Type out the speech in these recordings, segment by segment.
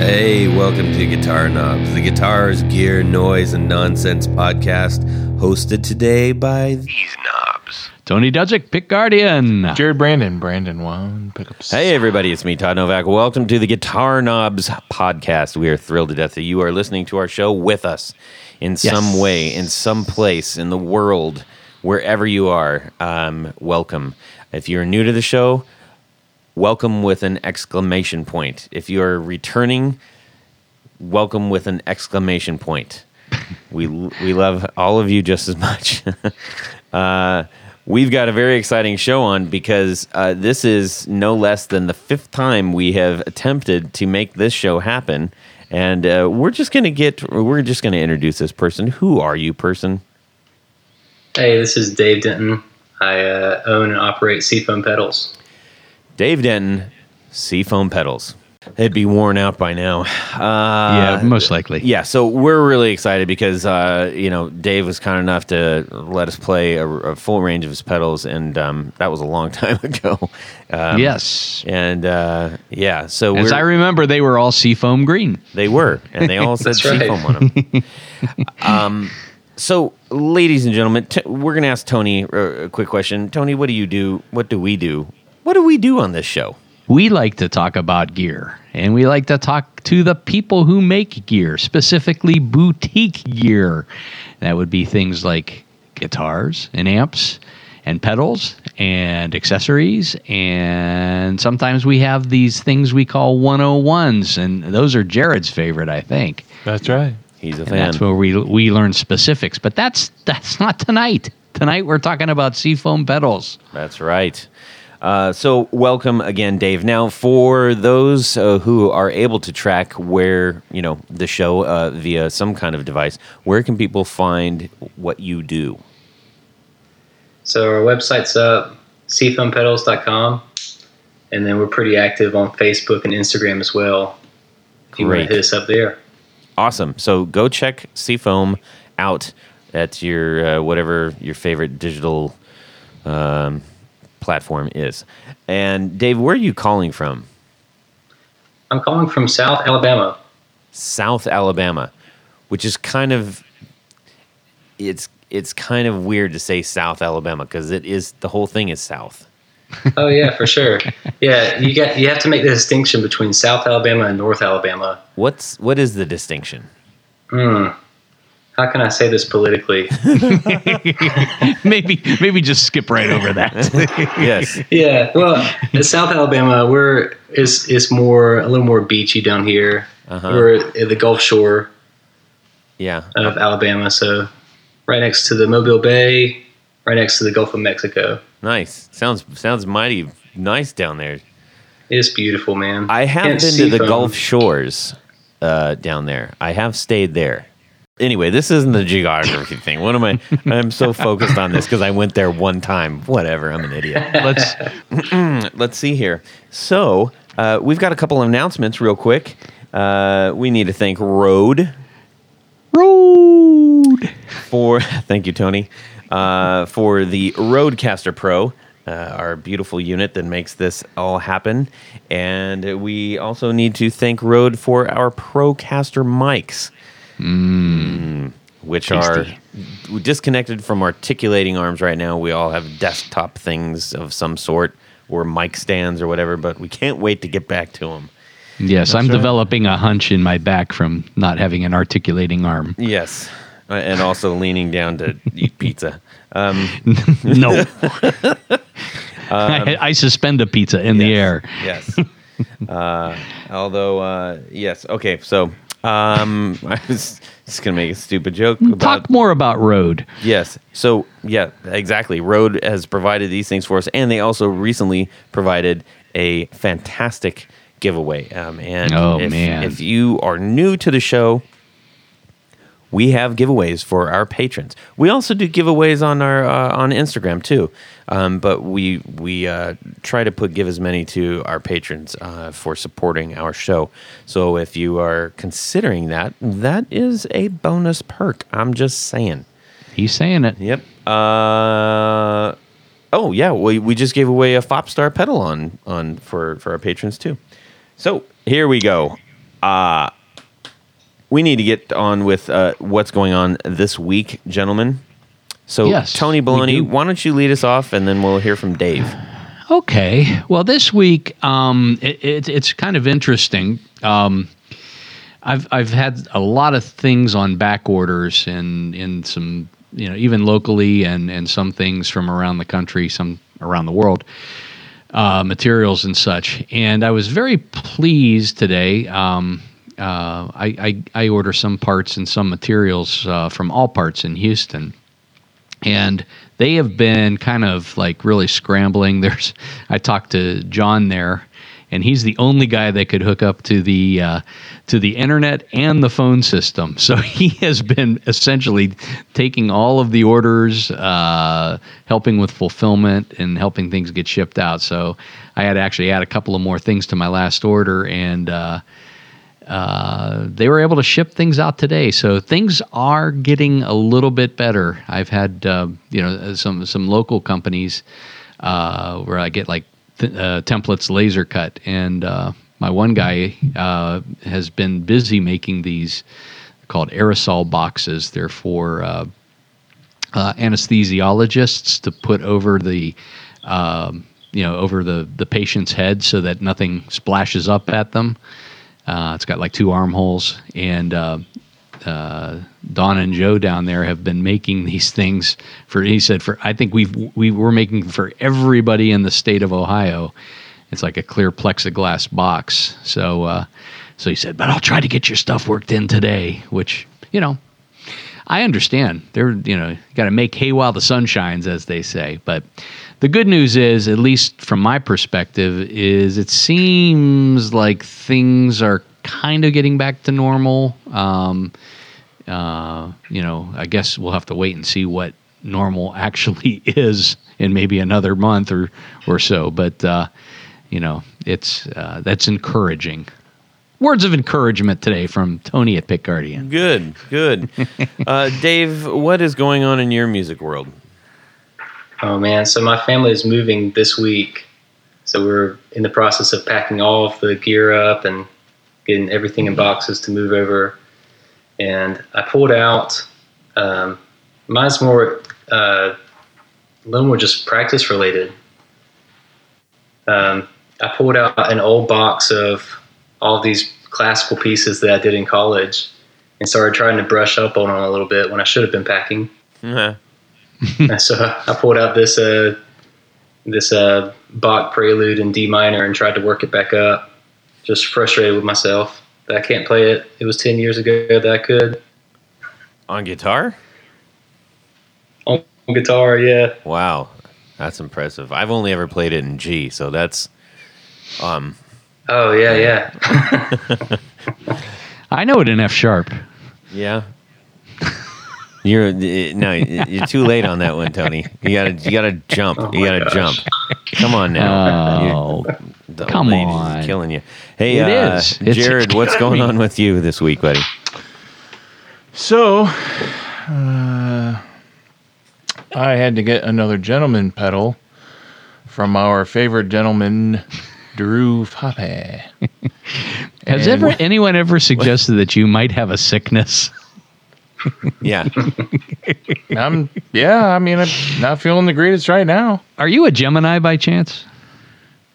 Hey, welcome to Guitar Knobs, the guitars, gear, noise, and nonsense podcast, hosted today by these knobs. Tony Dudzik, Pick Guardian. Jared Brandon, Brandon One pickups. Hey, everybody, it's me, Todd Novak. Welcome to the Guitar Knobs podcast. We are thrilled to death that you are listening to our show with us in some way, in some place in the world, wherever you are. Um, welcome. If you're new to the show, welcome with an exclamation point. If you're returning, welcome with an exclamation point. we we love all of you just as much. uh, we've got a very exciting show on because uh, this is no less than the fifth time we have attempted to make this show happen, and uh, we're just gonna get we're just gonna introduce this person. Who are you, person? Hey, this is Dave Denton. I uh, own and operate Seafoam Pedals. Dave Denton, Seafoam Pedals. They'd be worn out by now. Uh, yeah, most likely. Yeah, so we're really excited because uh, you know Dave was kind enough to let us play a, a full range of his pedals, and um, that was a long time ago. Um, yes. and uh, yeah, so As I remember, they were all seafoam green. they were, and they all said right. seafoam on them. um, so, ladies and gentlemen, t- we're going to ask Tony uh, a quick question. Tony, what do you do? What do we do? What do we do on this show? We like to talk about gear, and we like to talk to the people who make gear, specifically boutique gear. That would be things like guitars and amps and pedals and accessories. And sometimes we have these things we call 101s, and those are Jared's favorite, I think. That's right. He's a and fan. that's where we we learn specifics. But that's that's not tonight. Tonight we're talking about seafoam pedals. That's right. Uh, so, welcome again, Dave. Now, for those uh, who are able to track where you know the show uh, via some kind of device, where can people find what you do? So our website's up, seafoampedals.com, and then we're pretty active on Facebook and Instagram as well. If you want Great. to hit us up there. Awesome. So, go check Seafoam out at your uh, whatever your favorite digital um, platform is. And Dave, where are you calling from? I'm calling from South Alabama. South Alabama, which is kind of it's it's kind of weird to say South Alabama because it is the whole thing is South. Oh yeah, for sure. Yeah, you got you have to make the distinction between South Alabama and North Alabama. What's what is the distinction? Hmm. How can I say this politically? maybe maybe just skip right over that. yes. Yeah, well, in South Alabama, we're is is more a little more beachy down here. Uh-huh. We're at the Gulf Shore Yeah. of Alabama, so right next to the Mobile Bay, right next to the Gulf of Mexico. Nice. Sounds sounds mighty nice down there. It's beautiful, man. I have Can't been to the from- Gulf Shores uh, down there. I have stayed there. Anyway, this isn't the geography thing. What am I? I'm so focused on this because I went there one time. Whatever. I'm an idiot. Let's let's see here. So uh, we've got a couple of announcements real quick. Uh, we need to thank Rode road. for thank you, Tony, uh, for the Rodecaster Pro, uh, our beautiful unit that makes this all happen. And we also need to thank Rode for our Procaster mics. Mm, which Tasty. are disconnected from articulating arms right now. We all have desktop things of some sort or mic stands or whatever, but we can't wait to get back to them. Yes, I'm right. developing a hunch in my back from not having an articulating arm. Yes. Uh, And also leaning down to eat pizza. Um, No. I, I suspend a pizza in the air. Yes. uh, although, uh, yes. Okay. So um, I was just going to make a stupid joke about. Talk more about Rode. Yes. So, yeah, exactly. Rode has provided these things for us, and they also recently provided a fantastic giveaway. Um, and Oh, if, man. if you are new to the show, we have giveaways for our patrons. We also do giveaways on our uh, on Instagram too, um, but we we uh, try to put give as many to our patrons uh, for supporting our show. So if you are considering that, that is a bonus perk. I'm just saying. He's saying it. Yep. Uh, oh yeah, we we just gave away a Fop Star pedal on on for for our patrons too. So here we go. We need to get on with uh, what's going on this week, gentlemen. So, Yes, Tony Baloney, do. why don't you lead us off, and then we'll hear from Dave. Okay. Well, this week, um, it, it, it's kind of interesting. Um, I've I've had a lot of things on back orders and in some you know even locally and and some things from around the country, some around the world, uh, materials and such. And I was very pleased today. Um, uh, I, I I order some parts and some materials uh, from Allparts in Houston and they have been kind of like really scrambling. There's, I talked to John there, and he's the only guy that could hook up to the uh, to the internet and the phone system. So he has been essentially taking all of the orders, uh, helping with fulfillment, and helping things get shipped out. So I had actually add a couple of more things to my last order, and uh, uh, they were able to ship things out today. So things are getting a little bit better. I've had uh, you know some some local companies uh, where I get like th- uh, templates laser cut, and uh, my one guy has been busy making these called aerosol boxes. They're for anesthesiologists to put over the um, you know over the the patient's head so that nothing splashes up at them. Uh, it's got like two armholes, and uh, uh, Don and Joe down there have been making these things for. He said for I think we've we were making for everybody in the state of Ohio. It's like a clear plexiglass box. So uh, so he said, but I'll try to get your stuff worked in today, which you know I understand. They're you know got to make hay while the sun shines, as they say. But the good news is, at least from my perspective, is it seems like things are kind of getting back to normal. Um, uh, you know, I guess we'll have to wait and see what normal actually is in maybe another month or or so. But uh, you know, it's uh, that's encouraging. Words of encouragement today from Tony at Pick Guardian. Good, good. uh, Dave, what is going on in your music world? Oh man, so my family is moving this week. So we're in the process of packing all of the gear up and getting everything in boxes to move over. And I pulled out, um, mine's more, uh, a little more just practice related. Um, I pulled out an old box of all these classical pieces that I did in college and started trying to brush up on them a little bit when I should have been packing. Uh, so I pulled out this uh, this uh, Bach prelude in D minor and tried to work it back up. Just frustrated with myself that I can't play it. It was ten years ago that I could on guitar? on guitar. Yeah, Wow, that's impressive. I've only ever played it in G, so that's um oh yeah, yeah. I know it in F sharp. yeah. You're uh, no, you're too late on that one, Tony. You gotta you gotta jump. Oh you gotta gosh. jump. Come on now. Oh, the come old lady's on. killing you. Hey, It uh, is. It's Jared, what's going me. on with you this week, buddy? So, uh, I had to get another gentleman pedal from our favorite gentleman, Drew Pape. Has And- ever anyone ever suggested that you might have a sickness? Yeah, I'm, yeah, I mean, I'm not feeling the greatest right now. Are you a Gemini by chance?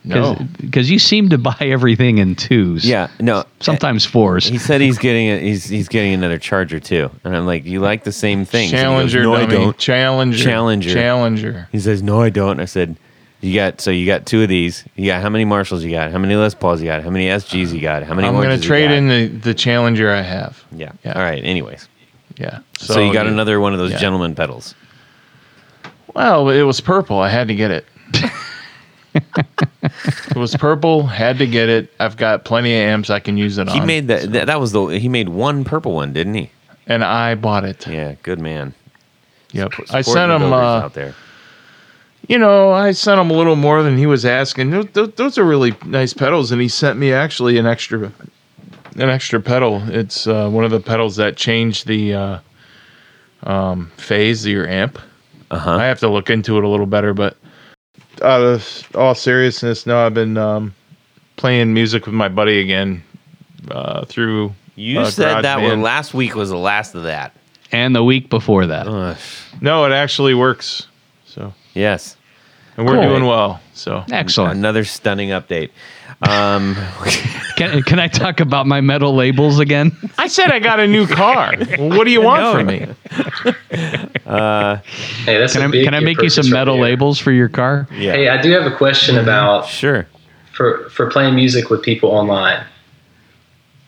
No. Because you seem to buy everything in twos. yeah. No, Sometimes uh, fours. He said he's getting a, he's he's getting another charger too, and I'm like, you like the same thing? Challenger, no, I don't. Challenger. Challenger. Challenger. He says, no, I don't. And I said, you got so you got two of these. You got how many Marshalls you got? How many Les Pauls you got? How many SGs you got? How many? I'm going to trade in the, the Challenger I have. Yeah. Yeah. All right. Anyways, Yeah. so, you got yeah. another one of those yeah. gentleman pedals. Well, it was purple. I had to get it. it was purple. Had to get it. I've got plenty of amps I can use it He on. made that, that. That was the. He made one purple one, didn't he? and I bought it. Yeah. Good man. Yep. I sent him. Uh, out there. you know, I sent him a little more than he was asking. Those, those- those are really nice pedals, and he sent me actually an extra, an extra pedal. It's uh, one of the pedals that change the uh, um, phase of your amp. Uh huh. I have to look into it a little better, but out of all seriousness, no, I've been um, playing music with my buddy again uh, through. You uh, said that GarageBand. one last week was the last of that. And the week before that. Ugh. No, it actually works. So, yes. And we're Cool. doing well. So, Excellent. Another stunning update. Um, Can, can I talk about my metal labels again? I said I got a new car. well, what do you want from me? Hey, that's Can a I, big can I make you some metal there. labels for your car? yeah. Hey, I do have a question about sure. for for playing music with people online.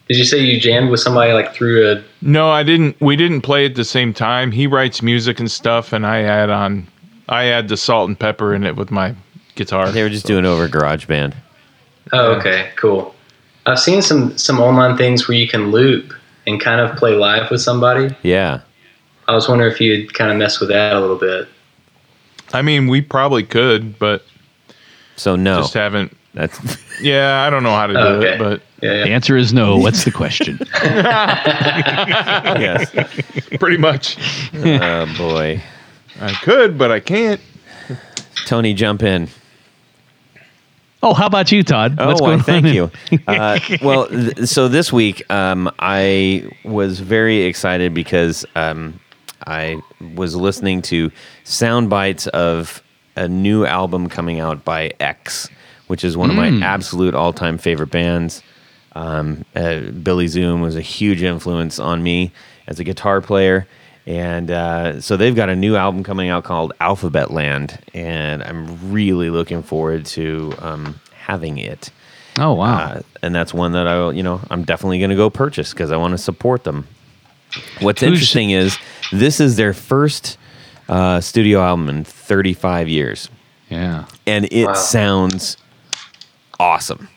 Did you say you jammed with somebody like through a? No, I didn't. We didn't play at the same time. He writes music and stuff, and I add on. I add the salt and pepper in it with my guitar. They were just doing over GarageBand. Oh, okay, cool. I've seen some some online things where you can loop and kind of play live with somebody. Yeah. I was wondering if you'd kind of mess with that a little bit. I mean, we probably could, but So no. just haven't. That's Yeah, I don't know how to do Oh, okay. it, but Yeah, The answer is no. What's the question? yes. pretty much Oh boy. I could, but I can't. Tony, jump in. Oh, how about you, Todd? Oh, What's why, going thank on? you. Uh, well, th- so this week um, I was very excited because um, I was listening to sound bites of a new album coming out by X, which is one of my absolute all-time favorite bands. Um, uh, Billy Zoom was a huge influence on me as a guitar player. And uh, so they've got a new album coming out called Alphabetland, and I'm really looking forward to um, having it. Oh, wow. Uh, and that's one that I, will- you know, I'm definitely going to go purchase because I want to support them. What's Who's- interesting is this is their first uh, studio album in 35 years, yeah. and it Wow. sounds awesome.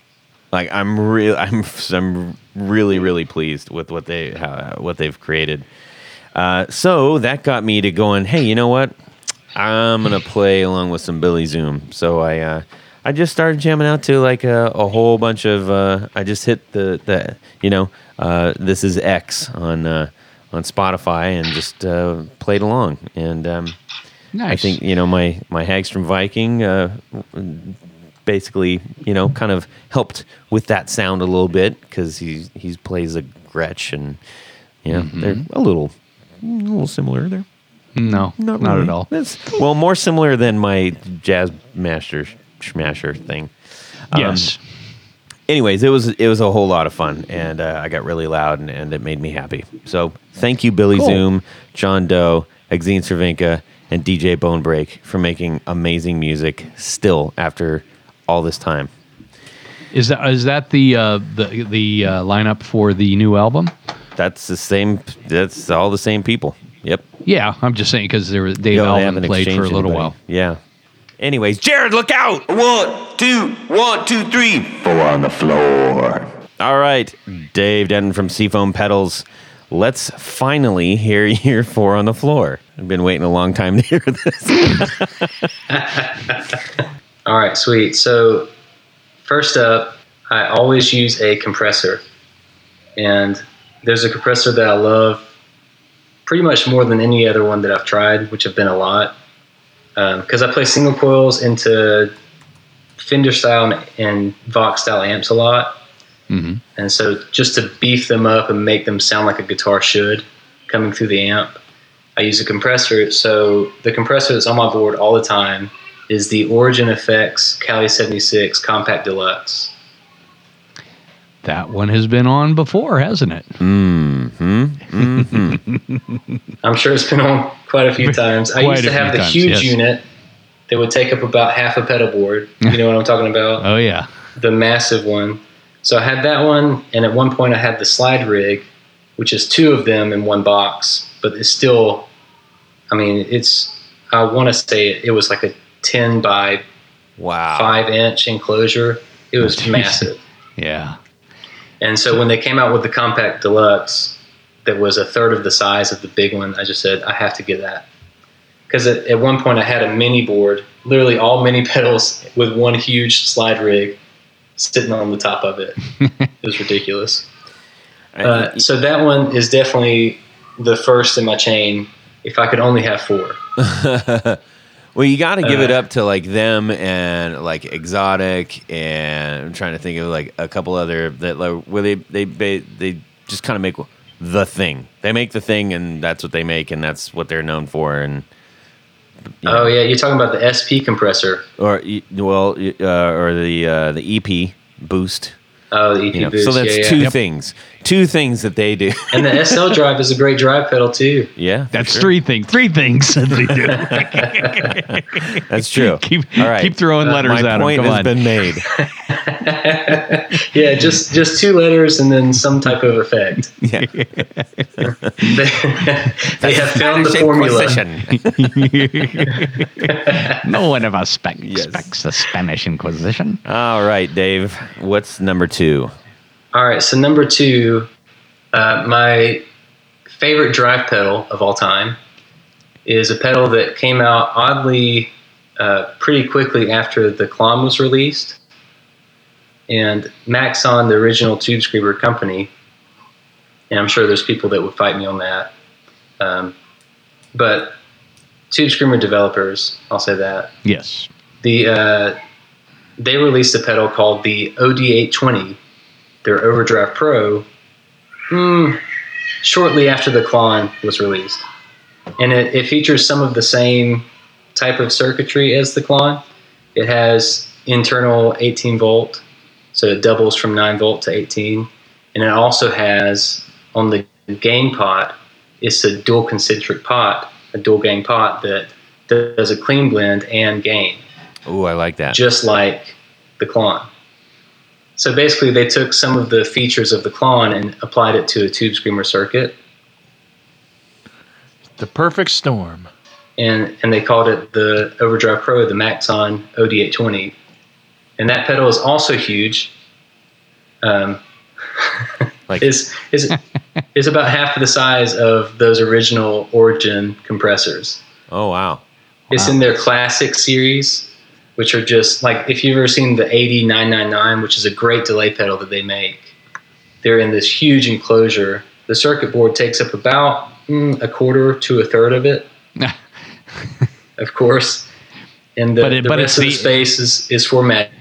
Like I'm real, I'm I'm really really pleased with what they how, what they've created. Uh, so that got me to going, hey, you know what? I'm gonna play along with some Billy Zoom. So I uh, I just started jamming out to like a, a whole bunch of. Uh, I just hit the the you know uh, this is X on uh, on Spotify and just uh, played along. And um, Nice. I think you know my my Hagstrom Viking uh, basically you know kind of helped with that sound a little bit because he he plays a Gretsch and you know they're a little a little similar there. no, not, really. at all. It's, well, more similar than my Jazz Master Smasher thing. Um, yes. anyways, it was it was a whole lot of fun, and uh, I got really loud, and, and it made me happy. So thank you, Billy Cool. Zoom, John Doe, Exene Cervenka, and DJ Bonebrake for making amazing music still after all this time. Is that is that the uh, the the uh, lineup for the new album? That's the same. That's all the same people. Yep. Yeah, I'm just saying because there was Dave No, they Alvin haven't played for a little anybody. while. Yeah. Anyways, Jared, look out! One, two, one, two, three, four on the floor. All right, Dave Denton from Seafoam Pedals. Let's finally hear your four on the floor. I've been waiting a long time to hear this. All right, sweet. So first up, I always use a compressor, and there's a compressor that I love pretty much more than any other one that I've tried, which have been a lot. Because I play single coils into Fender style and Vox style amps a lot. hmm And so just to beef them up and make them sound like a guitar should coming through the amp, I use a compressor. So the compressor that's on my board all the time is the Origin Effects Cali 76 Compact Deluxe. That one has been on before, hasn't it? hmm I'm sure it's been on quite a few times. I used to have the times, huge yes. unit that would take up about half a pedal board. You know what I'm talking about? Oh yeah. the massive one. So I had that one, and at one point I had the SlideRig, which is two of them in one box, but it's still, I mean, it's, I want to say it, it was like a 10 by Wow. 5 inch enclosure. It was Jeez. massive. Yeah. And so when they came out with the compact deluxe, that was a third of the size of the big one, I just said, I have to get that. Because at, at one point I had a mini board, literally all mini pedals with one huge SlideRig sitting on the top of it. it was ridiculous. Uh, so that one is definitely the first in my chain. If I could only have four, Well, you got to give it Uh, up to like them and like Xotic, and I'm trying to think of like a couple other that like where they they they, they just kind of make the thing. They make the thing, and that's what they make, and that's what they're known for. And you know, Oh yeah, you're talking about the SP compressor. or well, uh, or the uh, the EP boost. Oh, the EP You know, boost. so that's yeah, yeah. two things. Two things that they do. And the SL drive is a great drive pedal too. yeah, That's sure. three things. Three things that they do. That's true. keep All right. keep throwing Uh, letters My at them. point Come has on. been made. Yeah, just just two letters and then some type of effect. Yeah. They, they have found the formula. no one of us spec- Yes. expects the Spanish Inquisition. All right, Dave. What's number two? All right, so number two, uh, my favorite drive pedal of all time is a pedal that came out oddly uh, pretty quickly after the Klon was released. And Maxon, the original Tube Screamer company, and I'm sure there's people that would fight me on that. Um, but Tube Screamer developers, I'll say that Yes. the uh, they released a pedal called the OD820, their Overdrive Pro, mm, shortly after the Klon was released, and it, it features some of the same type of circuitry as the Klon. It has internal 18 volt, so it doubles from 9 volt to 18, and it also has on the gain pot, it's a dual concentric pot, a dual gain pot that does a clean blend and gain Ooh, I like that. just like the Klon. So basically, they took some of the features of the Klon and applied it to a tube screamer circuit, The perfect storm. and and they called it the Overdrive Pro, the Maxon OD820. And that pedal is also huge. Um, Like- is is is about half the size of those original Origin compressors. oh wow. It's in their classic series, which are just like if you've ever seen the AD999, which is a great delay pedal that they make. They're in this huge enclosure. The circuit board takes up about mm, a quarter to a third of it, of course. And the, But it- the but rest it's of the the- space is, is for magic.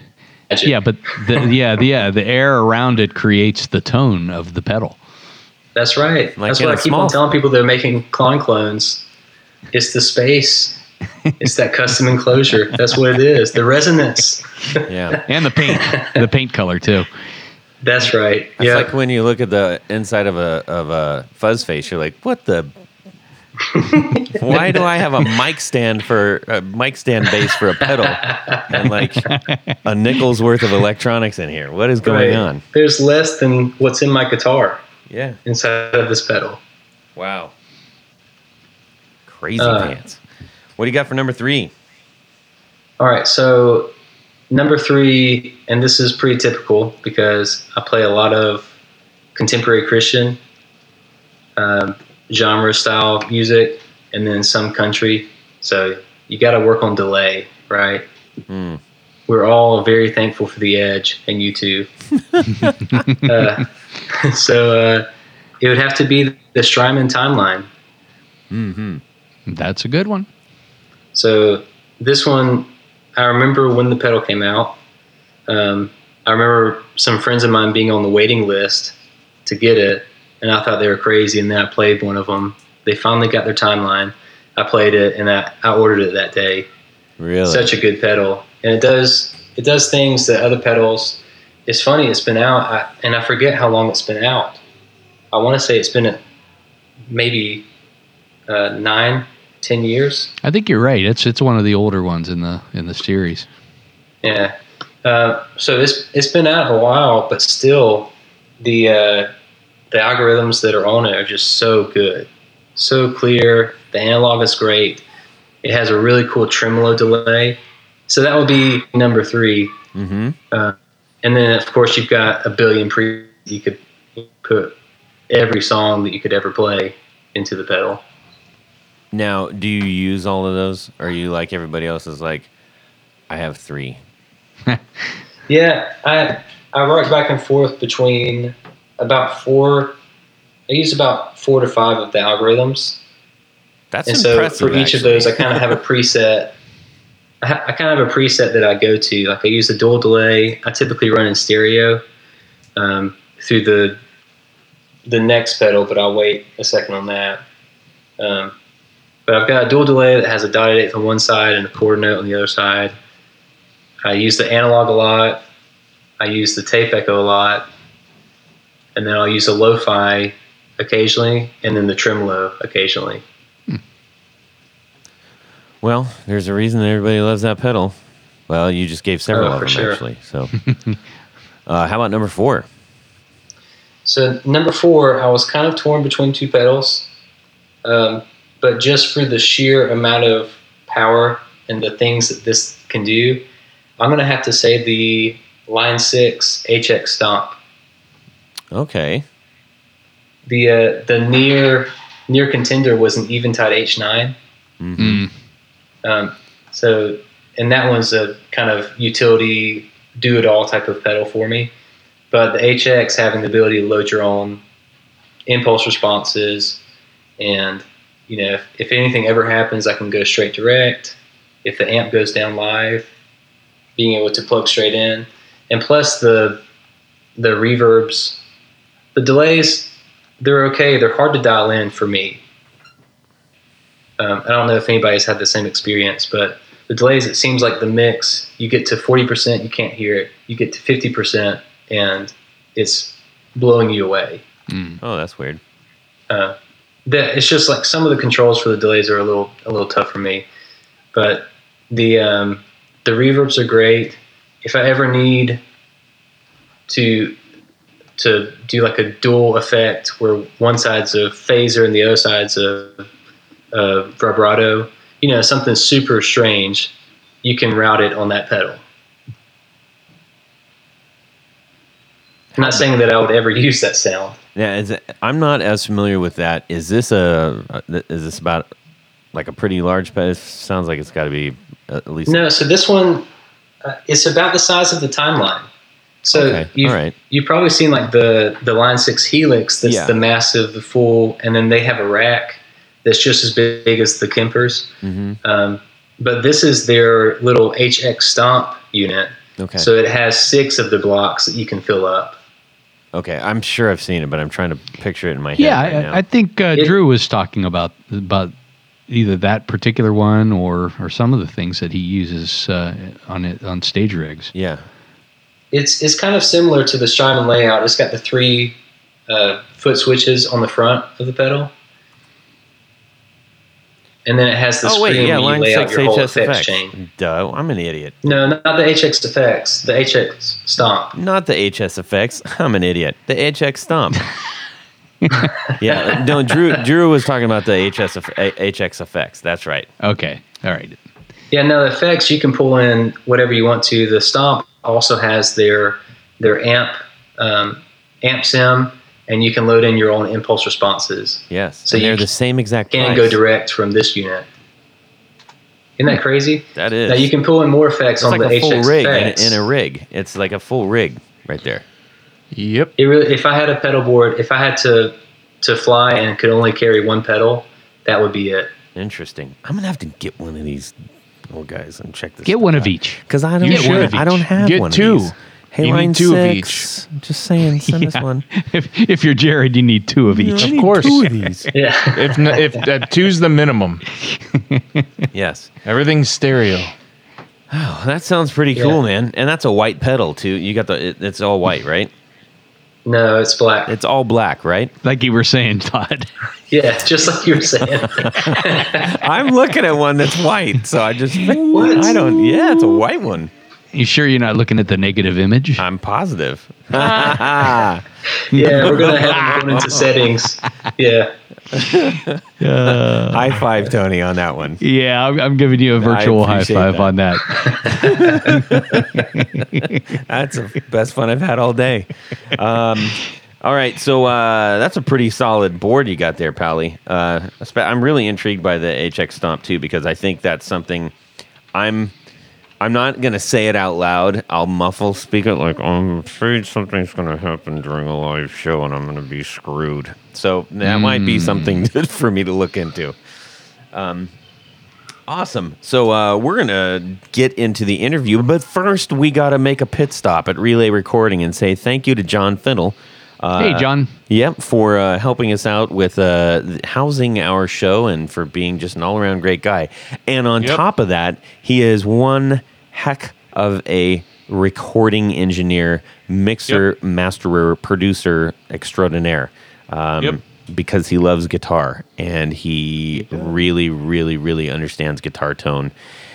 Yeah, but the, yeah, the, yeah, the air around it creates the tone of the pedal. That's right. Like That's in what a I keep small- on telling people they're making clone clones. It's the space. It's that custom enclosure. That's what it is. The resonance. Yeah. And the paint, the paint color too. That's right. It's yeah. like when you look at the inside of a of a fuzz face, you're like, what the? Why do I have a mic stand for a mic stand base for a pedal and like a nickel's worth of electronics in here? What is going Right. on? There's less than what's in my guitar Yeah. inside of this pedal. Wow. Crazy Uh, pants. What do you got for number three? All right, so number three, and this is pretty typical because I play a lot of contemporary Christian um, genre style music and then some country. So you got to work on delay, right? Hmm. We're all very thankful for the Edge and U2. uh, so uh, it would have to be the Strymon timeline. Mm-hmm. That's a good one. So this one, I remember when the pedal came out. Um, I remember some friends of mine being on the waiting list to get it, and I thought they were crazy. And then I played one of them. They finally got their timeline. I played it, and I, I ordered it that day. Really? Such a good pedal, and it does it does things that other pedals. It's funny. It's been out, I, and I forget how long it's been out. I want to say it's been a, maybe uh, nine, ten years. I think you're right. It's it's one of the older ones in the in the series. Yeah. Uh, so it's it's been out a while, but still, the uh, the algorithms that are on it are just so good, so clear. The analog is great. It has a really cool tremolo delay. So that would be number three. mm-hmm. Uh, and then of course you've got a billion pre. You could put every song that you could ever play into the pedal. Now, do you use all of those? Or are you like everybody else is like, I have three? Yeah, I I rock back and forth between about four. I use about four to five of the algorithms, That's impressive. and so for each of those, I kind of have a preset I, ha- I kind of have a preset that I go to. Like I use a dual delay. I typically run in stereo um, through the the next pedal, but I'll wait a second on that. Um, but I've got a dual delay that has a dotted eighth on one side and a quarter note on the other side. I use the analog a lot. I use the tape echo a lot, and then I'll use a lo-fi occasionally, and then the tremolo occasionally. Well, there's a reason that everybody loves that pedal. Well, you just gave several Oh, of for them sure. actually. So, uh, how about number four? So number four, I was kind of torn between two pedals, um, but just for the sheer amount of power and the things that this can do, I'm gonna have to say the Line Six HX Stomp. Okay. The uh, the near near contender was an Eventide H9. Mm. Um, so, and that one's a kind of utility, do it all type of pedal for me. But the HX having the ability to load your own impulse responses, and you know, if, if anything ever happens, I can go straight direct. If the amp goes down live, being able to plug straight in, and plus the the reverbs, the delays, they're okay. They're hard to dial in for me. Um, I don't know if anybody's had the same experience, but the delays, it seems like the mix, you get to 40%, you can't hear it. You get to 50%, and it's blowing you away. Oh, that's weird. Uh, that it's just like some of the controls for the delays are a little a little tough for me, but the um, the reverbs are great. If I ever need to to do like a dual effect where one side's a phaser and the other side's a, a vibrato, you know, something super strange, you can route it on that pedal. I'm not saying that I would ever use that sound. Yeah, is it, I'm not as familiar with that. Is this a? Is this about like a pretty large pedal? It sounds like it's got to be at least. No, so this one, uh, it's about the size of the timeline. So Okay, you've, right. you've probably seen like the the Line Six Helix. That's Yeah. the massive, the full, and then they have a rack that's just as big as the Kempers. Mhm. Um, but this is their little HX Stomp unit. Okay. So it has six of the blocks that you can fill up. Okay, I'm sure I've seen it, but I'm trying to picture it in my head. Yeah, right now. I, I think uh, It- Drew was talking about about either that particular one or or some of the things that he uses uh, on it on stage rigs. yeah. It's it's kind of similar to the Strymon layout. It's got the three uh, foot switches on the front of the pedal, and then it has the Oh screen wait, yeah, where you line lay out six your whole effects HSFX. chain. Duh, I'm an idiot. No, not the HX effects. The HX stomp. Not the HS effects. I'm an idiot. The HX Stomp. yeah, no. Drew Drew was talking about the HS HX effects. That's right. Okay, all right. Yeah, no, the effects you can pull in whatever you want to. The stomp also has their their amp um, amp sim, and you can load in your own impulse responses. Yes. So and they're you the same exact Can price. go direct from this unit. Isn't that crazy? That is. Now you can pull in more effects It's on like the a full HX rig in a, in a rig. It's like a full rig right there. Yep. It really, if I had a pedal board, if I had to to fly and could only carry one pedal, that would be it. Interesting. I'm gonna have to get one of these little guys and check this. Get one of each. because I don't. Get one of I don't have Get one two. Of these. Hey, You need line two of six. Just saying, send us one. If if you're Jared, you need two of each. Of course. two of these. Yeah. If if uh, two's the minimum, yes. everything's stereo. Oh, that sounds pretty Yeah. cool, man. And that's a white pedal too. You got the. It, it's all white, right? no, it's black. It's all black, right? Like you were saying, Todd. yeah, just like you were saying. I'm looking at one that's white, so I just. What? I don't. Yeah, it's a white one. You sure you're not looking at the negative image? I'm positive. yeah, yeah, we're gonna have them going into settings. Yeah. High five, Tony, on that one. Yeah, I'm, I'm giving you a virtual high five that. on that. That's the best fun I've had all day. Um, all right, so uh, that's a pretty solid board you got there, Pally. Uh, I'm really intrigued by the HX Stomp too because I think that's something I'm. I'm not gonna say it out loud. I'll muffle speak it like I'm afraid something's gonna happen during a live show and I'm gonna be screwed. So that might be something for me to look into. Um, Awesome. So uh, we're gonna get into the interview, but first we got to make a pit stop at Relay Recording and say thank you to Jon Fintel. Uh, hey, John. Yep, for uh, helping us out with uh, housing our show and for being just an all around great guy. And on Yep. top of that, he is one heck of a recording engineer, mixer, masterer, producer extraordinaire. Um, Yep. Because he loves guitar and he really, really, really understands guitar tone.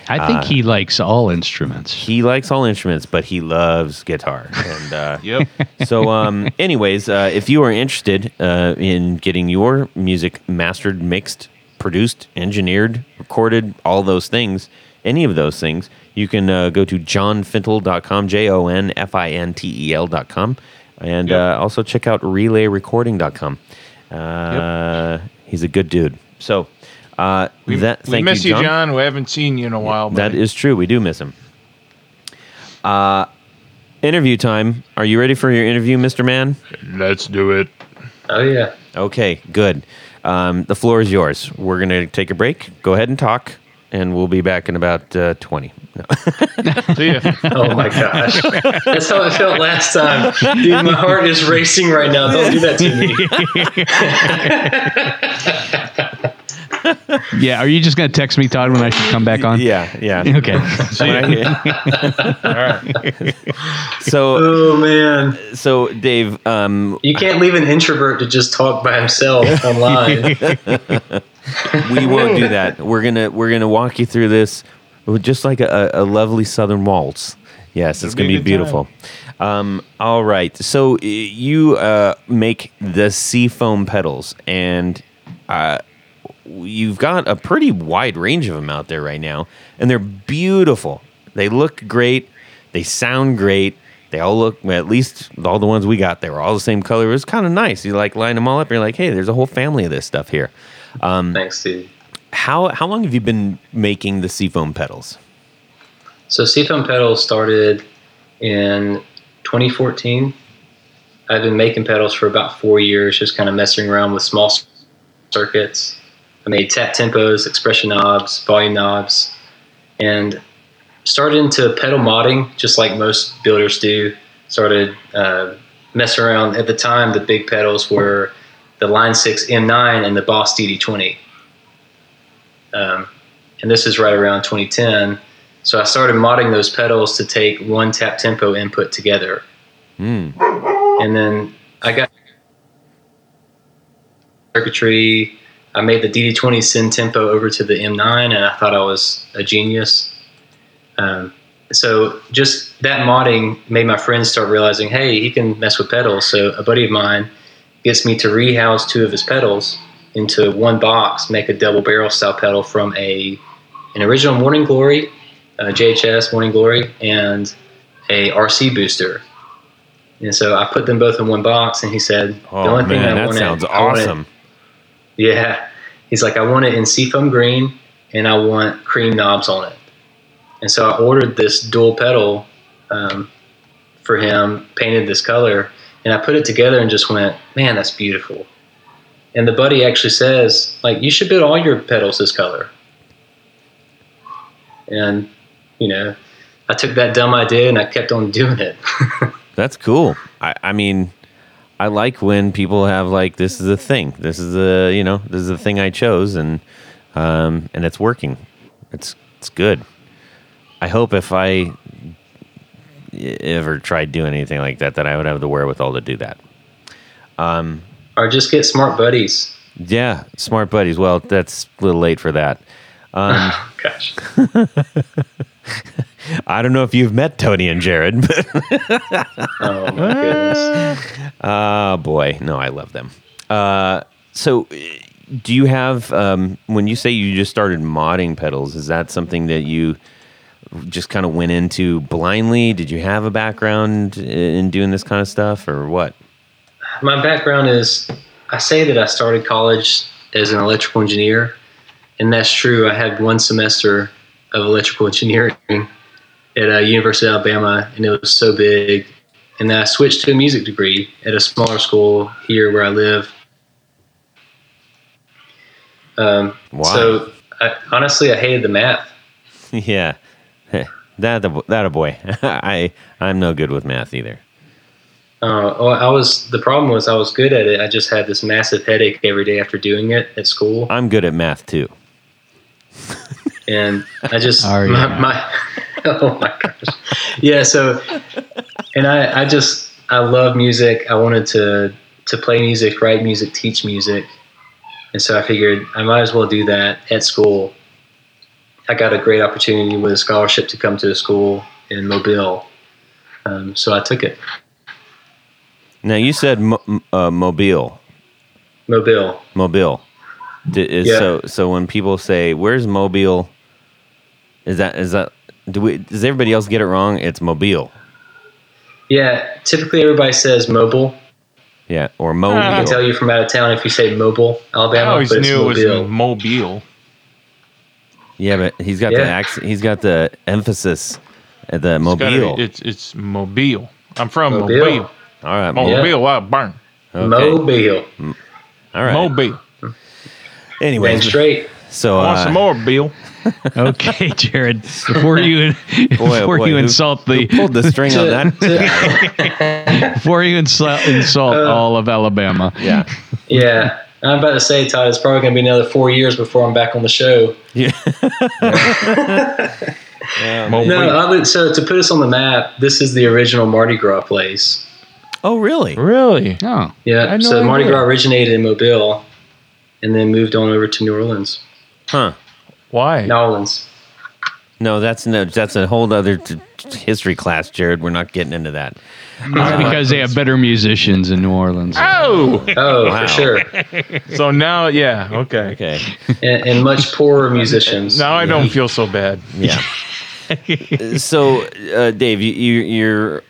I think Uh, he likes all instruments. He likes all instruments, but he loves guitar. And uh, Yep. so, um, anyways, uh, if you are interested uh, in getting your music mastered, mixed, produced, engineered, recorded, all those things, any of those things, you can uh, go to jonfintel.com, J O N F I N T E L.com, and Yep. uh, also check out relayrecording.com. Uh, He's a good dude. So, uh, We, that, we miss you, you, John. John. We haven't seen you in a while. That buddy. is true. We do miss him. Uh, interview time. Are you ready for your interview, Mr. Man? Let's do it. Oh yeah. Okay, good. Um, the floor is yours. We're going to take a break. Go ahead and talk, and we'll be back in about uh, 20. No. See ya. Oh my gosh. That's how it felt last time. Dude, my heart is racing right now. Don't do that to me. Yeah, are you just going to text me, Todd, when I should come back on? yeah, yeah. Okay. All right. so, Oh man. so Dave, um, You can't leave an introvert to just talk by himself online. we won't do that. We're gonna we're gonna walk you through this just like a, a lovely southern waltz. Yes, it's It'll gonna be be a good time. beautiful. Um, all right, so uh, you uh, make the sea foam pedals, and uh, you've got a pretty wide range of them out there right now, and they're beautiful. They look great. They sound great. They all look, well, at least all the ones we got, they were all the same color. It was kind of nice. You like line them all up. You're like, hey, there's a whole family of this stuff here. Um, Thanks, dude. How how long have you been making the seafoam pedals? So Seafoam Pedals started in 2014. I've been making pedals for about four years, just kind of messing around with small circuits. I made tap tempos, expression knobs, volume knobs, and started into pedal modding, just like most builders do. Started uh, messing around. At the time, the big pedals were the Line 6 M9 and the Boss DD20. Um, and this is right around 2010. So I started modding those pedals to take one tap tempo input together. Hmm. And then I got circuitry. I made the DD20 send tempo over to the M9, and I thought I was a genius. Um, so just that modding made my friends start realizing, hey, he can mess with pedals. So a buddy of mine gets me to rehouse two of his pedals into one box, make a double barrel style pedal from a an original Morning Glory, uh, JHS Morning Glory, and a RC booster. And so I put them both in one box, and he said, Oh "The only thing man, I that wanted- sounds I wanted- awesome. Yeah. He's like, I want it in seafoam green and I want cream knobs on it. And so I ordered this dual pedal um, for him, painted this color, and I put it together and just went, man, that's beautiful. And the buddy actually says, like, you should build all your pedals this color. And, you know, I took that dumb idea and I kept on doing it. That's cool. I, I mean, I like when people have like this is a thing. This is a you know this is a thing I chose and um, and it's working. It's it's good. I hope if I ever tried doing anything like that, that I would have the wherewithal to do that. Um, or just get smart buddies. Yeah, smart buddies. Well, that's a little late for that. Um, Gosh. I don't know if you've met Tony and Jared, but Oh, my goodness. Oh boy, no, I love them. Uh, so, uh, do you have um, when you say you just started modding pedals? Is that something that you just kind of went into blindly? Did you have a background in doing this kind of stuff, or what? my background is I say that I started college as an electrical engineer, and that's true. I had one semester of electrical engineering at uh, University of Alabama, and it was so big. And then I switched to a music degree at a smaller school here where I live. Um, Why? So I, honestly, I hated the math. yeah, that a, that a boy. I I'm no good with math either. Uh, well, I was the problem was I was good at it. I just had this massive headache every day after doing it at school, I'm good at math too. And I just Are you my, my oh my gosh, yeah. So, and I I just I love music. I wanted to to play music, write music, teach music, and so I figured I might as well do that at school. I got a great opportunity with a scholarship to come to a school in Mobile, um, so I took it. Now you said mo- uh, mobile, Mobile. mobile. D- is, Yeah. So so when people say where's mobile, is that is that do we does everybody else get it wrong? It's mobile. Yeah, typically everybody says mobile. Yeah, or uh, mobile. I can tell you from out of town if you say mobile, I Alabama, always but it's knew it was mobile. Mobile. Yeah, but he's got the accent. He's got the emphasis at the It's mobile. be- It's it's Mobile. I'm from Mobile. Mobile. All right, Mobile, mobile. wow, burn. Okay. Mobile. All right. Mobile. Anyway, Dang straight. so I want uh, some more, Bill. Okay, Jared. Before you boy, oh before boy, you who- insult the pulled the string on that. Before you insult insult Uh, all of Alabama. yeah. yeah, I'm about to say, Todd, it's probably going to be another four years before I'm back on the show. Yeah. Mobile. No, I would, so to put us on the map, this is the original Mardi Gras place. Oh, really? really? Oh, Yeah, no so Mardi. Gras originated in Mobile and then moved on over to New Orleans. Huh? Why? New Orleans. No, that's no. That's a whole other t- t- history class, Jared. We're not getting into that. it's because they have better musicians in New Orleans. Oh, Oh, Wow. for sure. so now, yeah, okay. Okay. And, and much poorer musicians. Now I don't feel so bad. Yeah. so, uh, Dave, you, you you're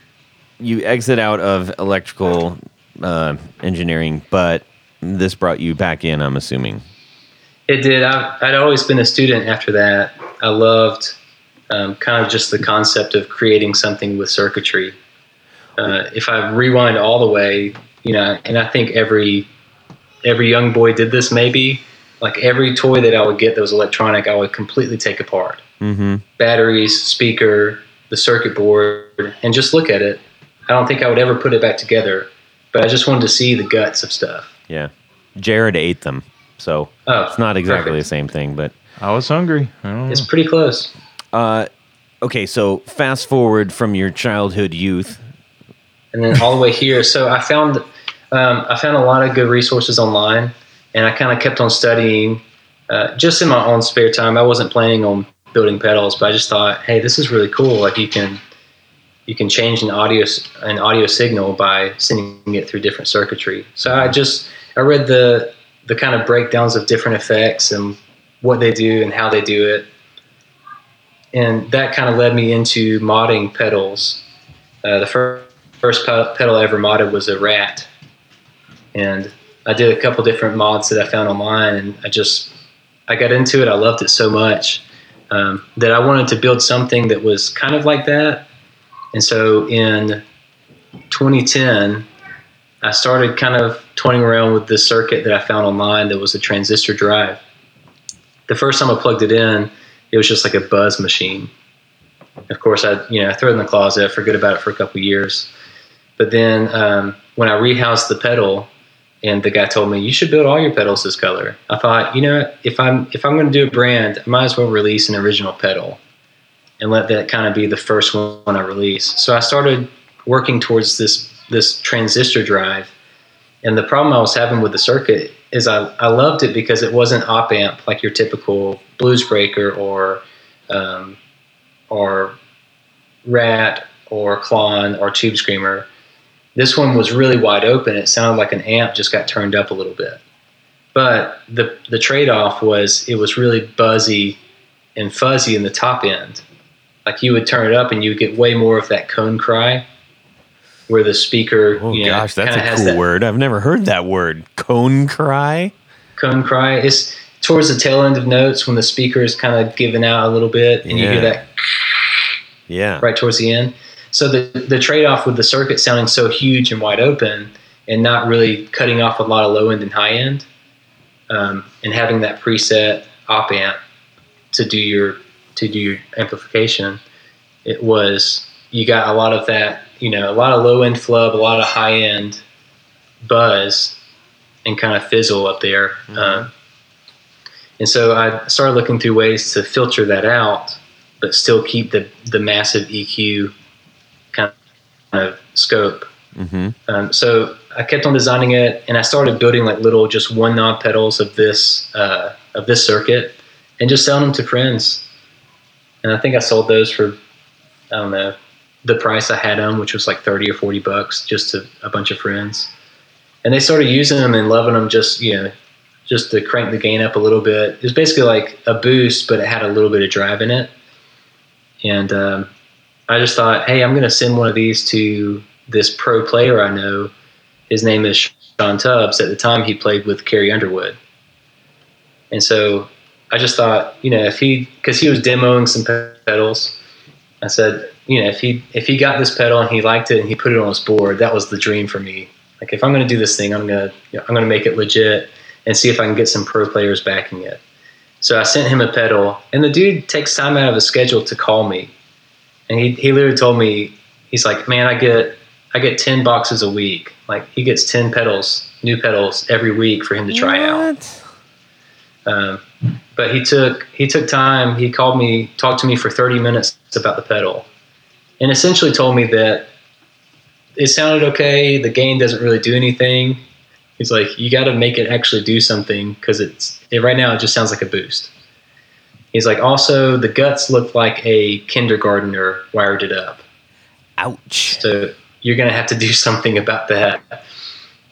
you exit out of electrical uh, engineering, but this brought you back in. I'm assuming. It did. I, I'd always been a student after that. I loved um, kind of just the concept of creating something with circuitry. Uh, if I rewind all the way, you know, and I think every every young boy did this maybe. Like every toy that I would get that was electronic, I would completely take apart. Mm-hmm. Batteries, speaker, the circuit board, and just look at it. I don't think I would ever put it back together, but I just wanted to see the guts of stuff. Yeah. Jared ate them, so Oh, it's not exactly perfect. the same thing, but. I was hungry. I don't It's know. pretty close. Uh, okay, so fast forward from your childhood youth. and then all the way here. So I found um, I found a lot of good resources online, and I kind of kept on studying uh, just in my own spare time. I wasn't planning on building pedals, but I just thought, hey, this is really cool. Like you can you can change an audio an audio signal by sending it through different circuitry. So I just I read the the kind of breakdowns of different effects and what they do and how they do it. And that kind of led me into modding pedals. Uh, the first first pedal I ever modded was a rat, and I did a couple different mods that I found online, and I just I got into it. I loved it so much um, that I wanted to build something that was kind of like that. And so in 2010, I started kind of toying around with this circuit that I found online that was a transistor drive. The first time I plugged it in, it was just like a buzz machine. Of course, I you know I throw it in the closet, I forget about it for a couple years. But then um, when I rehoused the pedal, and the guy told me you should build all your pedals this color, I thought you know if I'm if I'm going to do a brand, I might as well release an original pedal, and let that kind of be the first one I release. So I started working towards this this transistor drive, and the problem I was having with the circuit is I, I loved it because it wasn't op amp like your typical blues breaker or um, or rat or Klon or tube screamer. This one was really wide open. It sounded like an amp just got turned up a little bit. But the the trade-off was it was really buzzy and fuzzy in the top end like you would turn it up and you would get way more of that cone cry where the speaker Oh you know, gosh, that's a cool that word. I've never heard that word. Cone cry. cone cry it's towards the tail end of notes when the speaker is kind of giving out a little bit and you hear that Yeah. right towards the end. So the the trade off with the circuit sounding so huge and wide open and not really cutting off a lot of low end and high end, um, and having that preset op amp to do your to do your amplification. It was you got a lot of that, you know, a lot of low end flub, a lot of high end buzz, and kind of fizzle up there. Uh, and so I started looking through ways to filter that out, but still keep the the massive EQ kind of scope. Mm-hmm. Um, so I kept on designing it, and I started building like little, just one knob pedals of this uh, of this circuit, and just selling them to friends. And I think I sold those for I don't know the price I had them, which was like thirty or forty bucks, just to a bunch of friends. And they started using them and loving them, just you know, just to crank the gain up a little bit. It was basically like a boost, but it had a little bit of drive in it. And um, I just thought, hey, I'm going to send one of these to this pro player I know. His name is Shawn Tubbs. At the time, he played with Carrie Underwood. And so I just thought, you know, if he, because he was demoing some pedals, I said, you know, if he if he got this pedal and he liked it and he put it on his board, that was the dream for me. Like if I'm going to do this thing, I'm going to you know, I'm going to make it legit and see if I can get some pro players backing it. So I sent him a pedal, and the dude takes time out of his schedule to call me, and he he literally told me he's like, man, I get I get ten boxes a week. Like he gets ten pedals, new pedals every week for him to try out. Um, but he took he took time. He called me, talked to me for thirty minutes about the pedal, and essentially told me that it sounded okay. The gain doesn't really do anything. He's like, you got to make it actually do something because it's it, right now it just sounds like a boost. He's like, also the guts look like a kindergartner wired it up. Ouch. So you're gonna have to do something about that.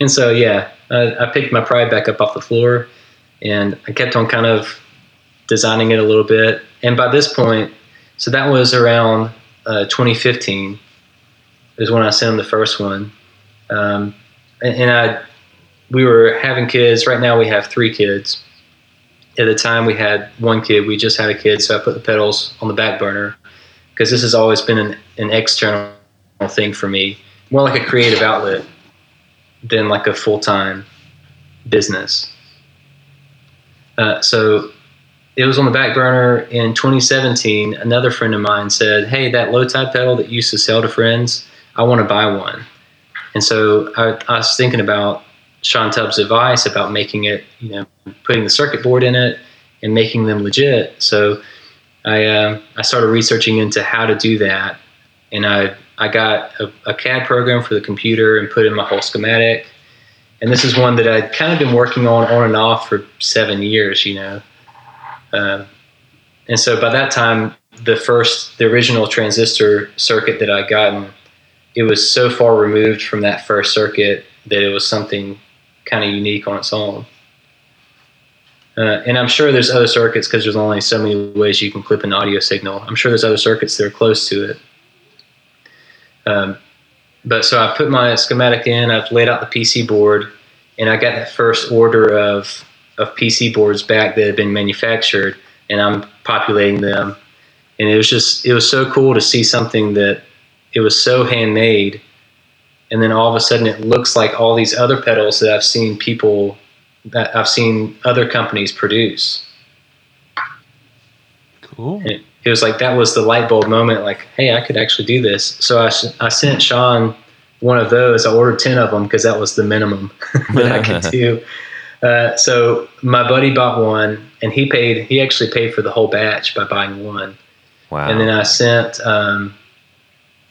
And so yeah, I, I picked my pride back up off the floor, and I kept on kind of designing it a little bit. And by this point, so that was around uh, 2015 is when I sent him the first one. Um, and, and I, we were having kids. Right now we have three kids. At the time we had one kid. We just had a kid, so I put the pedals on the back burner because this has always been an, an external thing for me, more like a creative outlet than like a full time business. Uh, so it was on the back burner in 2017. Another friend of mine said, "Hey, that low tide pedal that you used to sell to friends, I want to buy one." And so I, I was thinking about Shawn Tubbs' advice about making it, you know, putting the circuit board in it and making them legit. So I uh, I started researching into how to do that, and I I got a, a CAD program for the computer and put in my whole schematic. And this is one that I'd kind of been working on on and off for seven years, you know. Um, and so by that time, the first, the original transistor circuit that I'd gotten, it was so far removed from that first circuit that it was something kind of unique on its own. Uh, and I'm sure there's other circuits because there's only so many ways you can clip an audio signal. I'm sure there's other circuits that are close to it. Um, but so I put my schematic in, I've laid out the PC board, and I got that first order of, of PC boards back that had been manufactured, and I'm populating them. And it was just, it was so cool to see something that it was so handmade. And then all of a sudden it looks like all these other pedals that I've seen people, that I've seen other companies produce. Cool. And it, it was like that was the light bulb moment like hey i could actually do this so i, I sent shawn one of those i ordered 10 of them because that was the minimum that i could do uh, so my buddy bought one and he paid he actually paid for the whole batch by buying one Wow. and then i sent um,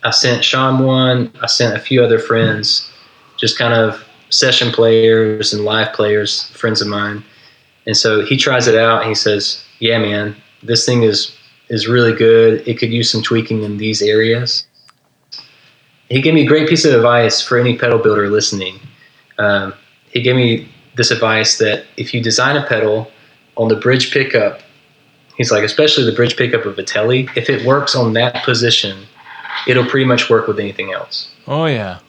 i sent shawn one i sent a few other friends just kind of session players and live players friends of mine and so he tries it out and he says yeah man this thing is is really good. It could use some tweaking in these areas. He gave me a great piece of advice for any pedal builder listening. Um, he gave me this advice that if you design a pedal on the bridge pickup, he's like, especially the bridge pickup of a Telly, if it works on that position, it'll pretty much work with anything else. Oh yeah.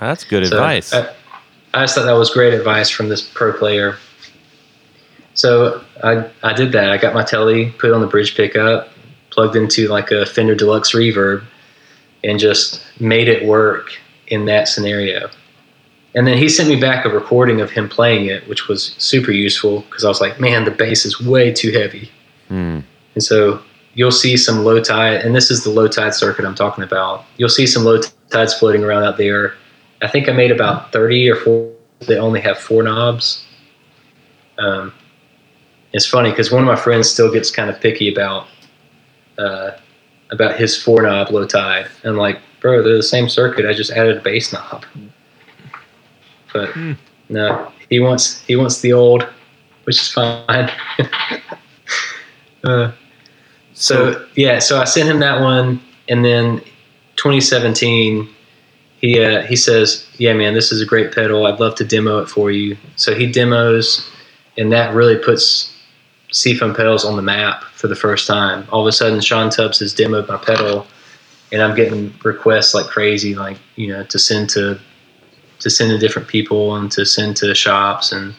That's good So, advice. I, I just thought that was great advice from this pro player. So I, I did that. I got my telly, put it on the bridge pickup, plugged into like a Fender Deluxe reverb, and just made it work in that scenario. And then he sent me back a recording of him playing it, which was super useful because I was like, man, the bass is way too heavy. And so you'll see some low tide, and this is the low tide circuit I'm talking about. You'll see some low tides floating around out there. I think I made about 30 or 40 that only have four knobs. Um, it's funny because one of my friends still gets kind of picky about uh, about his four knob low tide. And I'm like, bro, they're the same circuit. I just added a bass knob. But no, he wants he wants the old, which is fine. uh, so yeah, so I sent him that one, and then 2017, he uh, he says, "Yeah, man, this is a great pedal. I'd love to demo it for you." So he demos, and that really puts Seafoam pedals on the map for the first time. All of a sudden, Shawn Tubbs has demoed my pedal, and I'm getting requests like crazy, like you know, to send to to send to different people and to send to shops and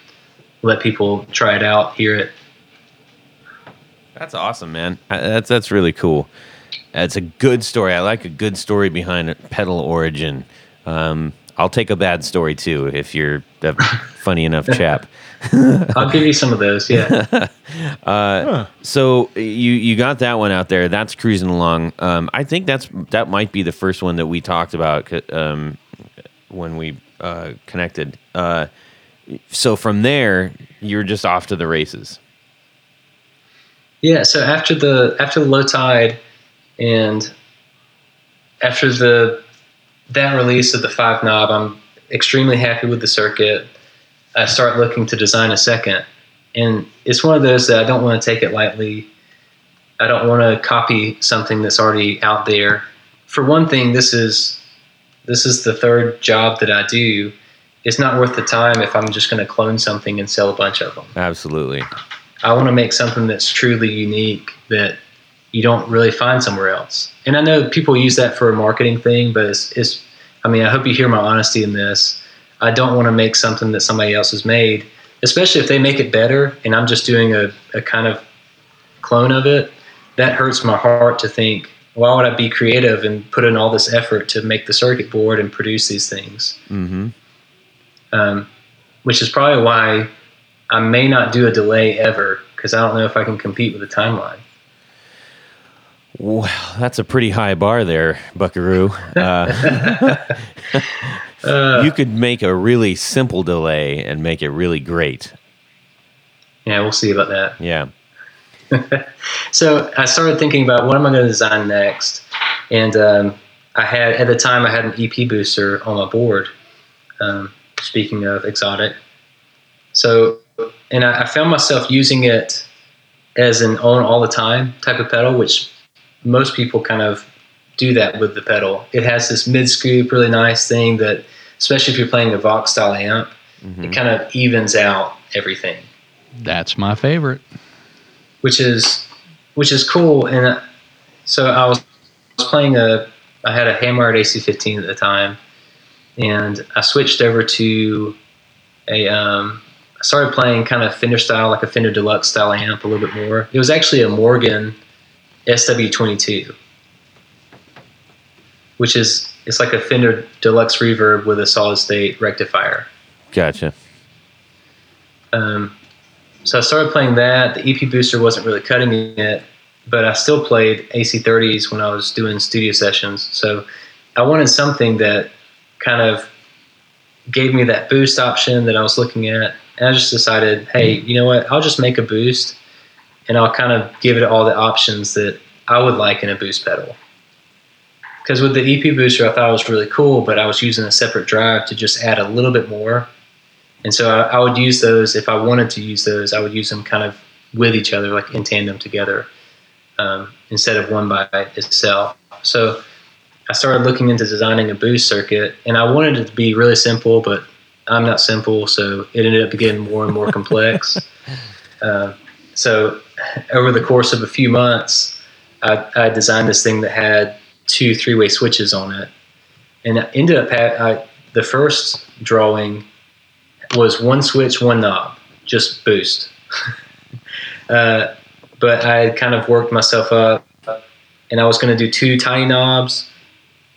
let people try it out, hear it. That's awesome, man. Uh, That's that's really cool. That's a good story. I like a good story behind a pedal origin. Um, I'll take a bad story too if you're a funny enough chap. I'll give you some of those. Yeah. So you you got that one out there. That's cruising along. Um, I think that's that might be the first one that we talked about um, when we uh, connected. Uh, so from there, you're just off to the races. Yeah, so after the after the low tide and after the that release of the five knob, I'm extremely happy with the circuit. I start looking to design a second. And it's one of those that I don't want to take it lightly. I don't want to copy something that's already out there. For one thing, this is this is the third job that I do. It's not worth the time if I'm just going to clone something and sell a bunch of them. Absolutely. I want to make something that's truly unique that you don't really find somewhere else. And I know people use that for a marketing thing, but it's, it's I mean, I hope you hear my honesty in this. I don't want to make something that somebody else has made, especially if they make it better and I'm just doing a, a kind of clone of it. That hurts my heart to think, why would I be creative and put in all this effort to make the circuit board and produce these things? Mm-hmm. um, which is probably why I may not do a delay ever because I don't know if I can compete with the timeline. Well, that's a pretty high bar there, Buckaroo. Uh, you could make a really simple delay and make it really great. Yeah, we'll see about that. Yeah. So I started thinking about what am I going to design next, and um, I had at the time I had an EP booster on my board. Um, speaking of Xotic, so and I, I found myself using it as an on all the time type of pedal, which most people kind of do that with the pedal. It has this mid scoop, really nice thing that, especially if you're playing a Vox style amp, it kind of evens out everything, That's my favorite. Which is which is cool. And uh, so I was, was playing a, I had a Hammered AC15 at the time, and I switched over to a, um, I started playing kind of Fender style, like a Fender Deluxe style amp a little bit more. It was actually a Morgan SW22, which is it's like a Fender Deluxe reverb with a solid state rectifier. Gotcha. Um, so I started playing that. The EP booster wasn't really cutting it, but I still played AC30s when I was doing studio sessions. So I wanted something that kind of gave me that boost option that I was looking at. And I just decided, hey, mm-hmm. you know what? I'll just make a boost and I'll kind of give it all the options that I would like in a boost pedal. Because with the EP booster, I thought it was really cool, but I was using a separate drive to just add a little bit more. And so I, I would use those if I wanted to use those. I would use them kind of with each other, like in tandem together, um, instead of one by itself. So I started looking into designing a boost circuit, and I wanted it to be really simple, but I'm not simple, so it ended up getting more and more complex. Uh, so over the course of a few months, I, I designed this thing that had two three-way switches on it, and I ended up ha- I, the first drawing was one switch, one knob, just boost. uh, but I kind of worked myself up, and I was going to do two tiny knobs,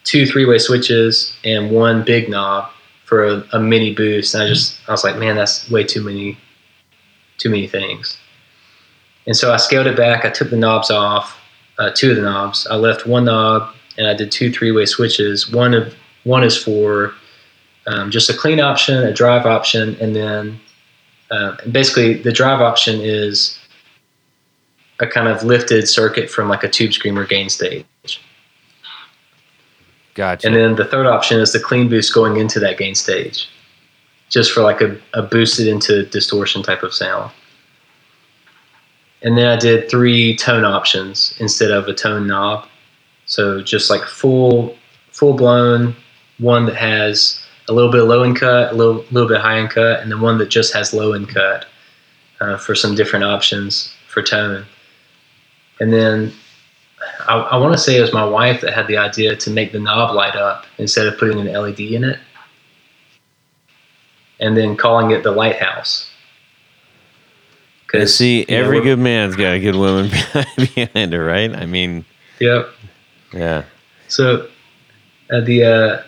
two three-way switches, and one big knob for a, a mini boost. And I just I was like, man, that's way too many, too many things. And so I scaled it back. I took the knobs off, uh, two of the knobs. I left one knob, and I did two three-way switches. One of one is for um, just a clean option, a drive option, and then uh, basically the drive option is a kind of lifted circuit from like a tube screamer gain stage. Gotcha. And then the third option is the clean boost going into that gain stage, just for like a, a boosted into distortion type of sound. And then I did three tone options instead of a tone knob. So just like full full blown, one that has a little bit low end cut, a little little bit high end cut, and then one that just has low end cut uh, for some different options for tone. And then I, I want to say it was my wife that had the idea to make the knob light up instead of putting an LED in it, and then calling it the lighthouse. Cause, see, know, every we're- good man's got a good woman behind her, right? I mean, Yep. yeah. So uh, the uh,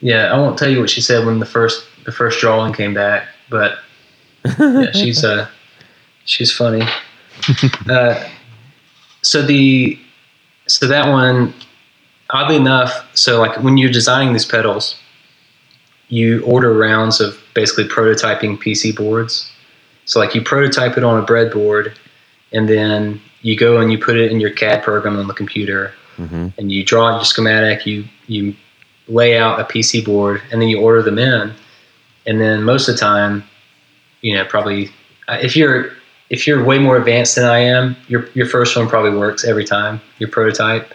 yeah, I won't tell you what she said when the first the first drawing came back, but yeah, she's uh she's funny. uh, so the so that one, oddly enough, so like when you're designing these pedals, you order rounds of basically prototyping PC boards. So like you prototype it on a breadboard, and then you go and you put it in your CAD program on the computer, hmm and you draw your schematic, you you lay out a PC board, and then you order them in, and then most of the time, you know, probably uh, if you're if you're way more advanced than I am, your your first one probably works every time. Your prototype.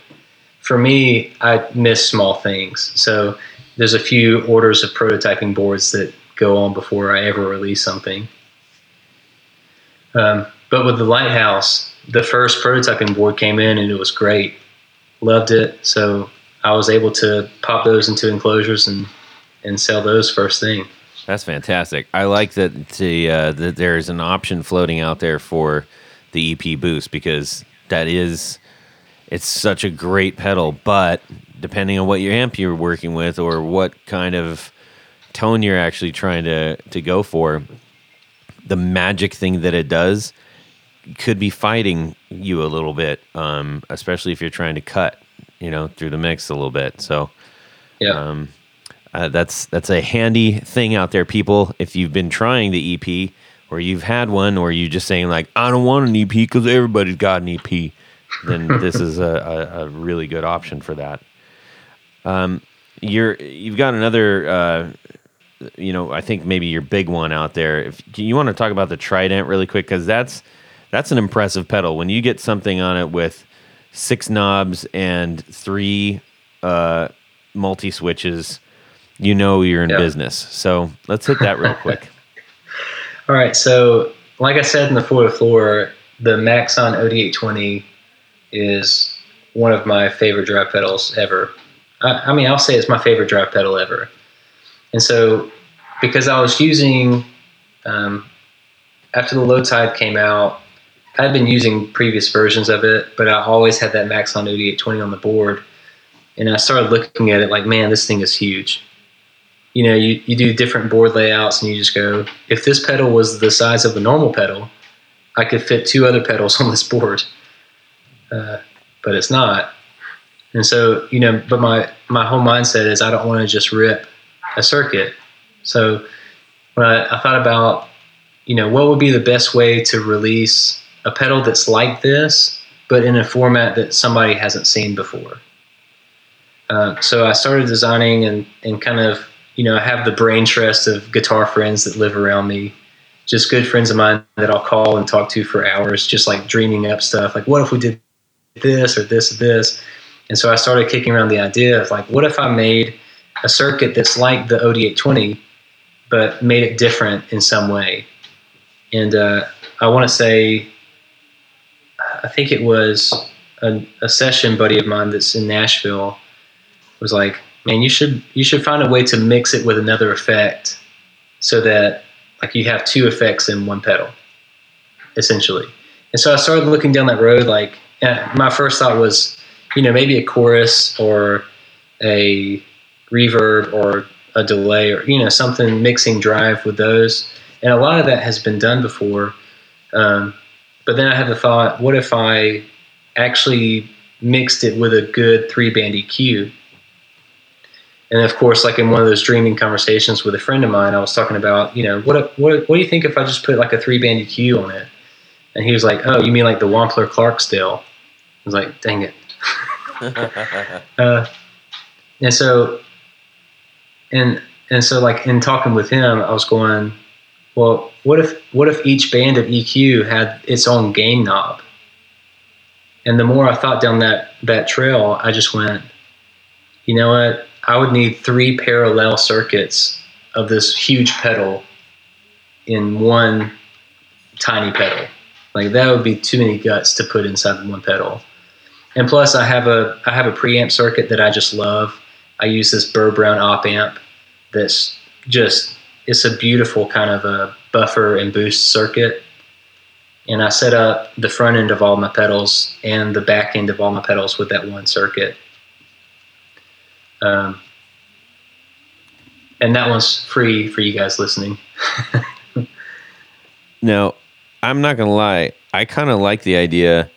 For me, I miss small things, so there's a few orders of prototyping boards that go on before I ever release something. Um, but with the Lighthouse, the first prototyping board came in and it was great loved it. So I was able to pop those into enclosures and and sell those first thing. That's fantastic. I like that the uh, that there's an option floating out there for the EP boost because that is it's such a great pedal, but depending on what your amp you're working with or what kind of tone you're actually trying to to go for, the magic thing that it does could be fighting you a little bit, um, especially if you're trying to cut, you know, through the mix a little bit. So Yeah. um, uh, that's that's a handy thing out there, people. If you've been trying the EP, or you've had one, or you're just saying like, "I don't want an EP because everybody's got an EP," then this is a, a, a really good option for that. Um, you're you've got another, uh, you know, I think maybe your big one out there. If you want to talk about the Trident really quick, because that's that's an impressive pedal. When you get something on it with six knobs and three uh, multi switches, you know you're in Yeah. business. So let's hit that real quick. All right. So like I said in the floor to floor, the Maxon OD820 is one of my favorite drive pedals ever. I, I mean, I'll say it's my favorite drive pedal ever. And so because I was using um, after the low tide came out, I had been using previous versions of it, but I always had that Maxon OD820 on the board. And I started looking at it like, man, this thing is huge. You know, you, you do different board layouts and you just go, if this pedal was the size of a normal pedal, I could fit two other pedals on this board. Uh, but it's not. And so, you know, but my, my whole mindset is I don't want to just rip a circuit. So when I, I thought about, you know, what would be the best way to release a pedal that's like this, but in a format that somebody hasn't seen before. Uh, so I started designing and, and kind of, you know, I have the brain trust of guitar friends that live around me, just good friends of mine that I'll call and talk to for hours, just like dreaming up stuff. Like, what if we did this or this or this? And so I started kicking around the idea of like, what if I made a circuit that's like the OD820, but made it different in some way? And uh, I want to say, I think it was a, a session buddy of mine that's in Nashville was like, man, you should you should find a way to mix it with another effect so that like you have two effects in one pedal, essentially. And so I started looking down that road. Like my first thought was, you know, maybe a chorus or a reverb or a delay or you know something mixing drive with those. And a lot of that has been done before. Um, but then I had the thought, what if I actually mixed it with a good three band EQ? And of course, like in one of those dreaming conversations with a friend of mine, I was talking about, you know, what what what do you think if I just put like a three band EQ on it? And he was like, "Oh, you mean like the Wampler Clarksdale?" I was like, "Dang it." uh, and so, and and so, like in talking with him, I was going, "Well, what if what if each band of EQ had its own gain knob?" And the more I thought down that that trail, I just went, "You know what? I would need three parallel circuits of this huge pedal in one tiny pedal." Like that would be too many guts to put inside one pedal. And plus, I have a I have a preamp circuit that I just love. I use this Burr Brown op amp. That's just it's a beautiful kind of a buffer and boost circuit. And I set up the front end of all my pedals and the back end of all my pedals with that one circuit. Um, and that one's free for you guys listening. Now, I'm not gonna lie. I kind of like the idea.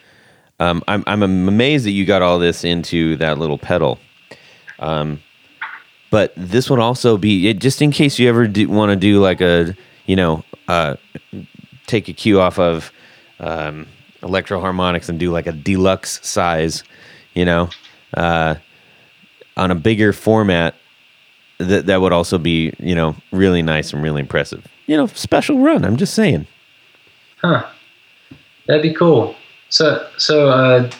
Um, I'm I'm amazed that you got all this into that little pedal. Um, but this would also be it, just in case you ever want to do like a you know uh, take a cue off of um, Electro-Harmonix and do like a deluxe size, you know, uh, on a bigger format. That that would also be you know really nice and really impressive. You know, special run. I'm just saying. Huh. That'd be cool. So, so uh,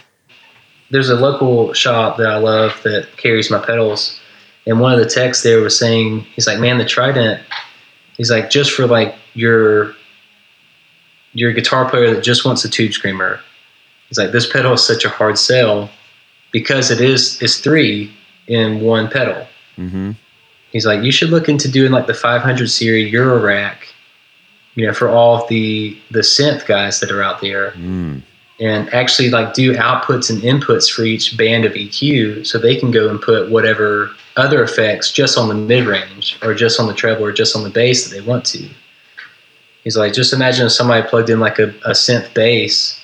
there's a local shop that I love that carries my pedals, and one of the techs there was saying, he's like, "Man, the Trident." He's like, just for like your your guitar player that just wants a tube screamer. He's like, this pedal is such a hard sell because it is it's three in one pedal. Mm-hmm. He's like, you should look into doing like the 500 series Eurorack, you know, for all of the the synth guys that are out there, Mm. And actually like do outputs and inputs for each band of EQ, so they can go and put whatever other effects just on the mid range, or just on the treble, or just on the bass that they want to. He's like, just imagine if somebody plugged in like a, a synth bass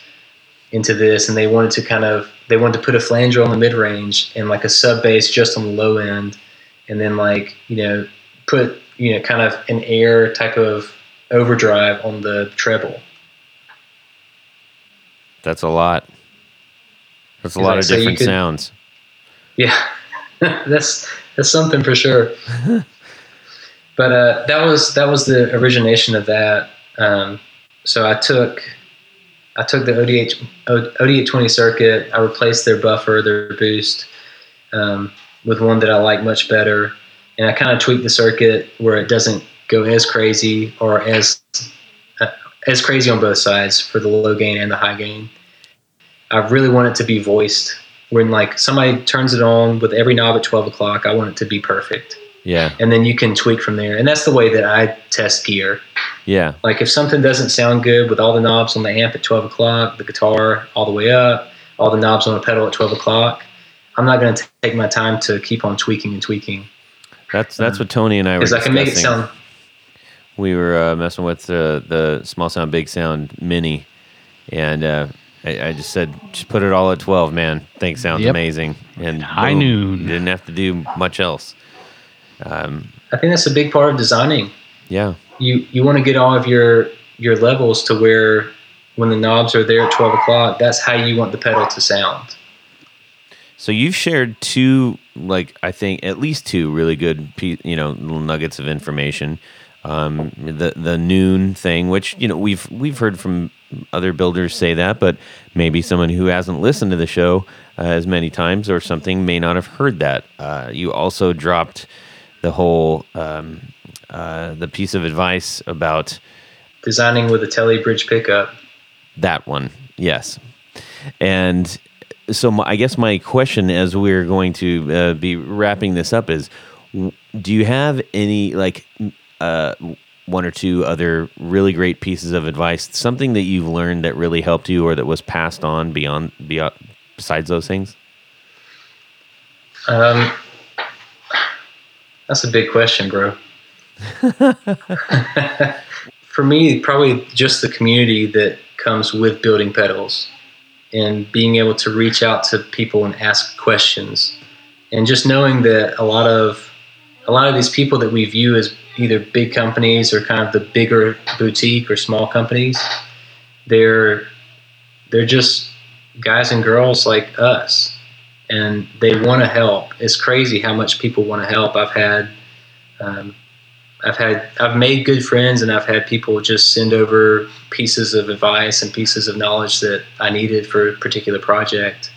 into this, and they wanted to kind of they wanted to put a flanger on the mid range and like a sub bass just on the low end, and then like you know put you know kind of an air type of overdrive on the treble. That's a lot. That's a lot like, of so different could- sounds. Yeah, that's that's something for sure. but uh, that was that was the origination of that. Um, so I took I took the ODH OD820 circuit. I replaced their buffer, their boost, um, with one that I like much better, and I kind of tweaked the circuit where it doesn't go as crazy or as as crazy on both sides for the low gain and the high gain. I really want it to be voiced. When like somebody turns it on with every knob at twelve o'clock, I want it to be perfect, Yeah, and then you can tweak from there. And that's the way that I test gear. yeah, Like if something doesn't sound good with all the knobs on the amp at twelve o'clock, the guitar all the way up, all the knobs on the pedal at twelve o'clock, I'm not going to take my time to keep on tweaking and tweaking that's that's um, what Tony and I were. because I can make it sound. We were uh, messing with the the small sound big sound mini, and uh, I, I just said, just put it all at twelve, man. Think sounds Yep. amazing, and High boom, noon. Didn't have to do much else. Um, I think that's a big part of designing. yeah, you you want to get all of your your levels to where when the knobs are there at 12 o'clock that's how you want the pedal to sound So you've shared two, like I think at least two really good, you know, little nuggets of information. Um, the the noon thing, which you know we've we've heard from other builders say that, but maybe someone who hasn't listened to the show uh, as many times or something may not have heard that. Uh, you also dropped the whole um, uh, the piece of advice about designing with a telly bridge pickup that one, yes. And so, my, I guess my question, as we're going to uh, be wrapping this up, is: Do you have any like uh, one or two other really great pieces of advice, something that you've learned that really helped you, or that was passed on beyond beyond besides those things? um, that's a big question bro for me probably just the community that comes with building pedals and being able to reach out to people and ask questions and just knowing that a lot of a lot of these people that we view as either big companies or kind of the bigger boutique or small companies they're they're just guys and girls like us and they want to help it's crazy how much people want to help i've had um, I've had I've made good friends and I've had people just send over pieces of advice and pieces of knowledge that I needed for a particular project.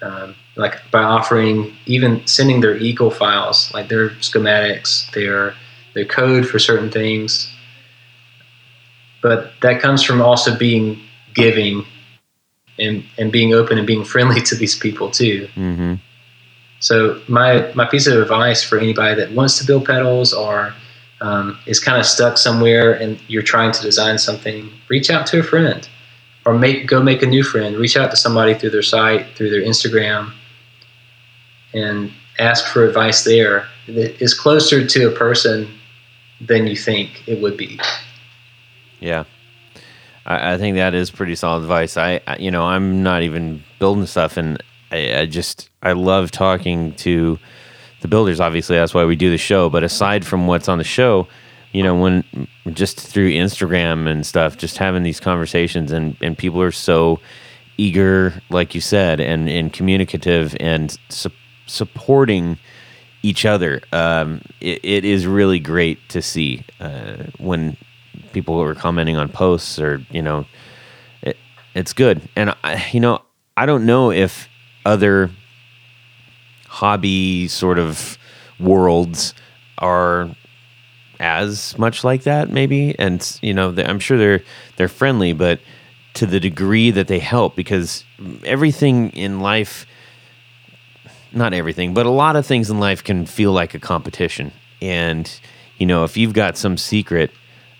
Um, like by offering even sending their Eagle files, like their schematics, their their code for certain things. But that comes from also being giving and and being open and being friendly to these people too. Mm-hmm. So my my piece of advice for anybody that wants to build pedals or um, is kind of stuck somewhere and you're trying to design something, reach out to a friend or make go make a new friend. Reach out to somebody through their site, through their Instagram, and ask for advice there. It is closer to a person than you think it would be. Yeah. I, I think that is pretty solid advice. I, I, you know, I'm not even building stuff, and I, I just I love talking to the builders. Obviously, that's why we do the show. But aside from what's on the show, you know, when just through Instagram and stuff, just having these conversations, and and people are so eager, like you said, and and communicative and su- supporting each other. Um, it, it is really great to see uh, when people are commenting on posts or you know, it, it's good. And I, you know, I don't know if other hobby sort of worlds are as much like that maybe and you know i'm sure they're they're friendly but to the degree that they help because everything in life not everything but a lot of things in life can feel like a competition and you know if you've got some secret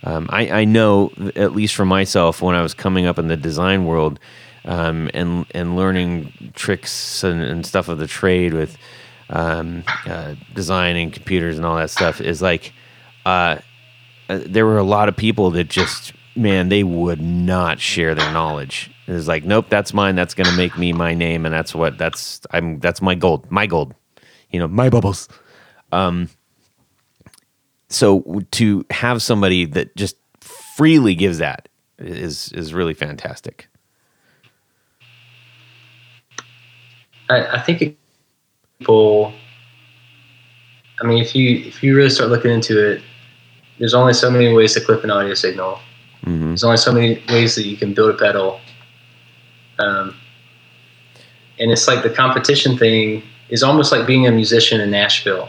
um, I, I know at least for myself when i was coming up in the design world um, and and learning tricks and, and stuff of the trade with um, uh, designing computers and all that stuff is like uh, uh, there were a lot of people that just man they would not share their knowledge. It was like nope, that's mine. That's gonna make me my name, and that's what that's I'm that's my gold, my gold. You know, my bubbles. Um, so to have somebody that just freely gives that is is really fantastic. I, I think people. I mean, if you if you really start looking into it, there's only so many ways to clip an audio signal. Mm-hmm. There's only so many ways that you can build a pedal. Um, and it's like the competition thing is almost like being a musician in Nashville.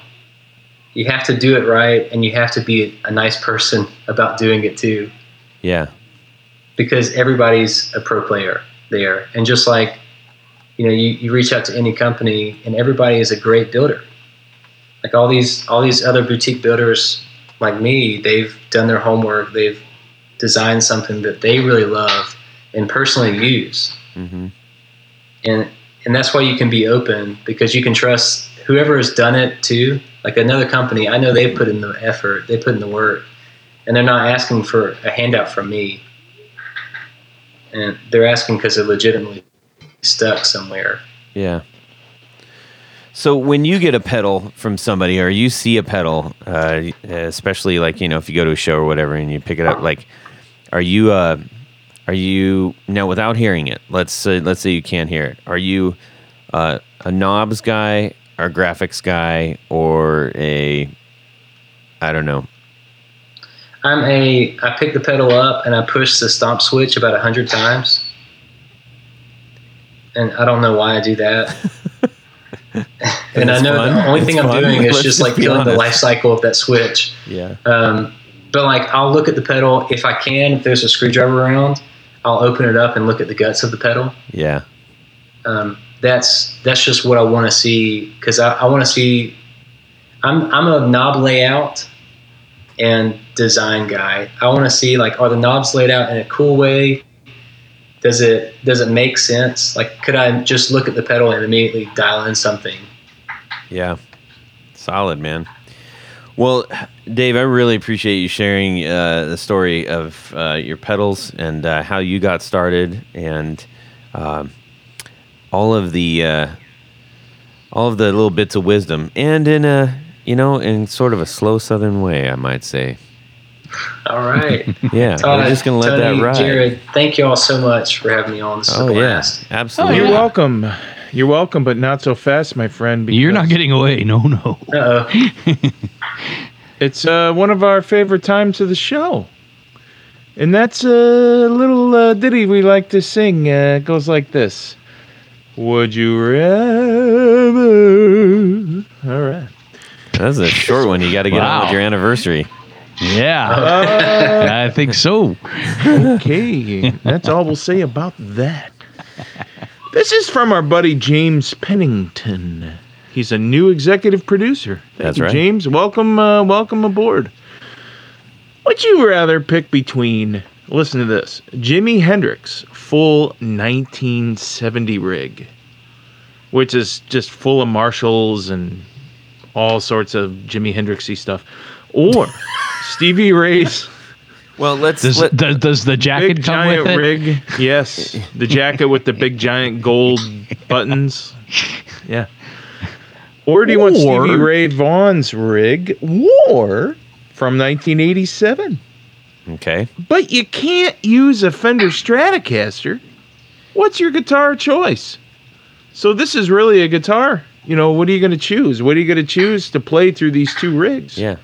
You have to do it right, and you have to be a nice person about doing it too. Yeah. Because everybody's a pro player there, and just like you know, you, you reach out to any company, and everybody is a great builder. Like all these all these other boutique builders like me, they've done their homework. They've designed something that they really love and personally use. Mm-hmm. And and that's why you can be open because you can trust whoever has done it too. Like another company, I know they put in the effort, they put in the work, and they're not asking for a handout from me. And they're asking because they're legitimately stuck somewhere. Yeah. So when you get a pedal from somebody, or you see a pedal, uh, especially like you know if you go to a show or whatever, and you pick it up, like, are you, uh, are you now without hearing it? Let's say, let's say you can't hear it. Are you uh, a knobs guy, or a graphics guy, or a, I don't know. I'm a. I pick the pedal up and I push the stomp switch about a hundred times and I don't know why I do that. and I know fun. the only thing it's I'm fun. doing is Let's just like feeling the life cycle of that switch. Yeah. Um, but like I'll look at the pedal if I can. If there's a screwdriver around, I'll open it up and look at the guts of the pedal. Yeah. Um, that's that's just what I want to see because I, I want to see. I'm I'm a knob layout and design guy. I want to see like are the knobs laid out in a cool way? does it does it make sense? Like, could I just look at the pedal and immediately dial in something? Yeah, solid man. Well, Dave, I really appreciate you sharing uh, the story of uh, your pedals and uh, how you got started, and um, all of the uh, all of the little bits of wisdom, and in a you know in sort of a slow Southern way, I might say. All right. Yeah, Todd, we're just gonna let Tony, that ride. Jared, thank you all so much for having me on. This is oh a yeah, blast. absolutely. You're welcome. You're welcome, but not so fast, my friend. You're not getting away. No, no. Uh-oh. It's uh, one of our favorite times of the show. And that's a little uh, ditty we like to sing. Uh, it goes like this Would you rather? All right. That's a short one. You got to get on with your anniversary. Yeah, I think so. Okay, that's all we'll say about that. This is from our buddy James Pennington. He's a new executive producer. Thank That's you, right. James. Welcome, uh, welcome aboard. Would you rather pick between? Listen to this: Jimi Hendrix full 1970 rig, which is just full of Marshalls and all sorts of Jimi Hendrixy stuff, or Stevie Ray's Well, let's Does, let, does, does the jacket big come giant with it? rig. Yes, the jacket with the big giant gold buttons. Yeah. Or do you want Or- Stevie Ray Vaughan's rig? War from 1987. okay. But you can't use a Fender Stratocaster. What's your guitar choice? So this is really a guitar. You know, what are you going to choose? What are you going to choose to play through these two rigs? Yeah.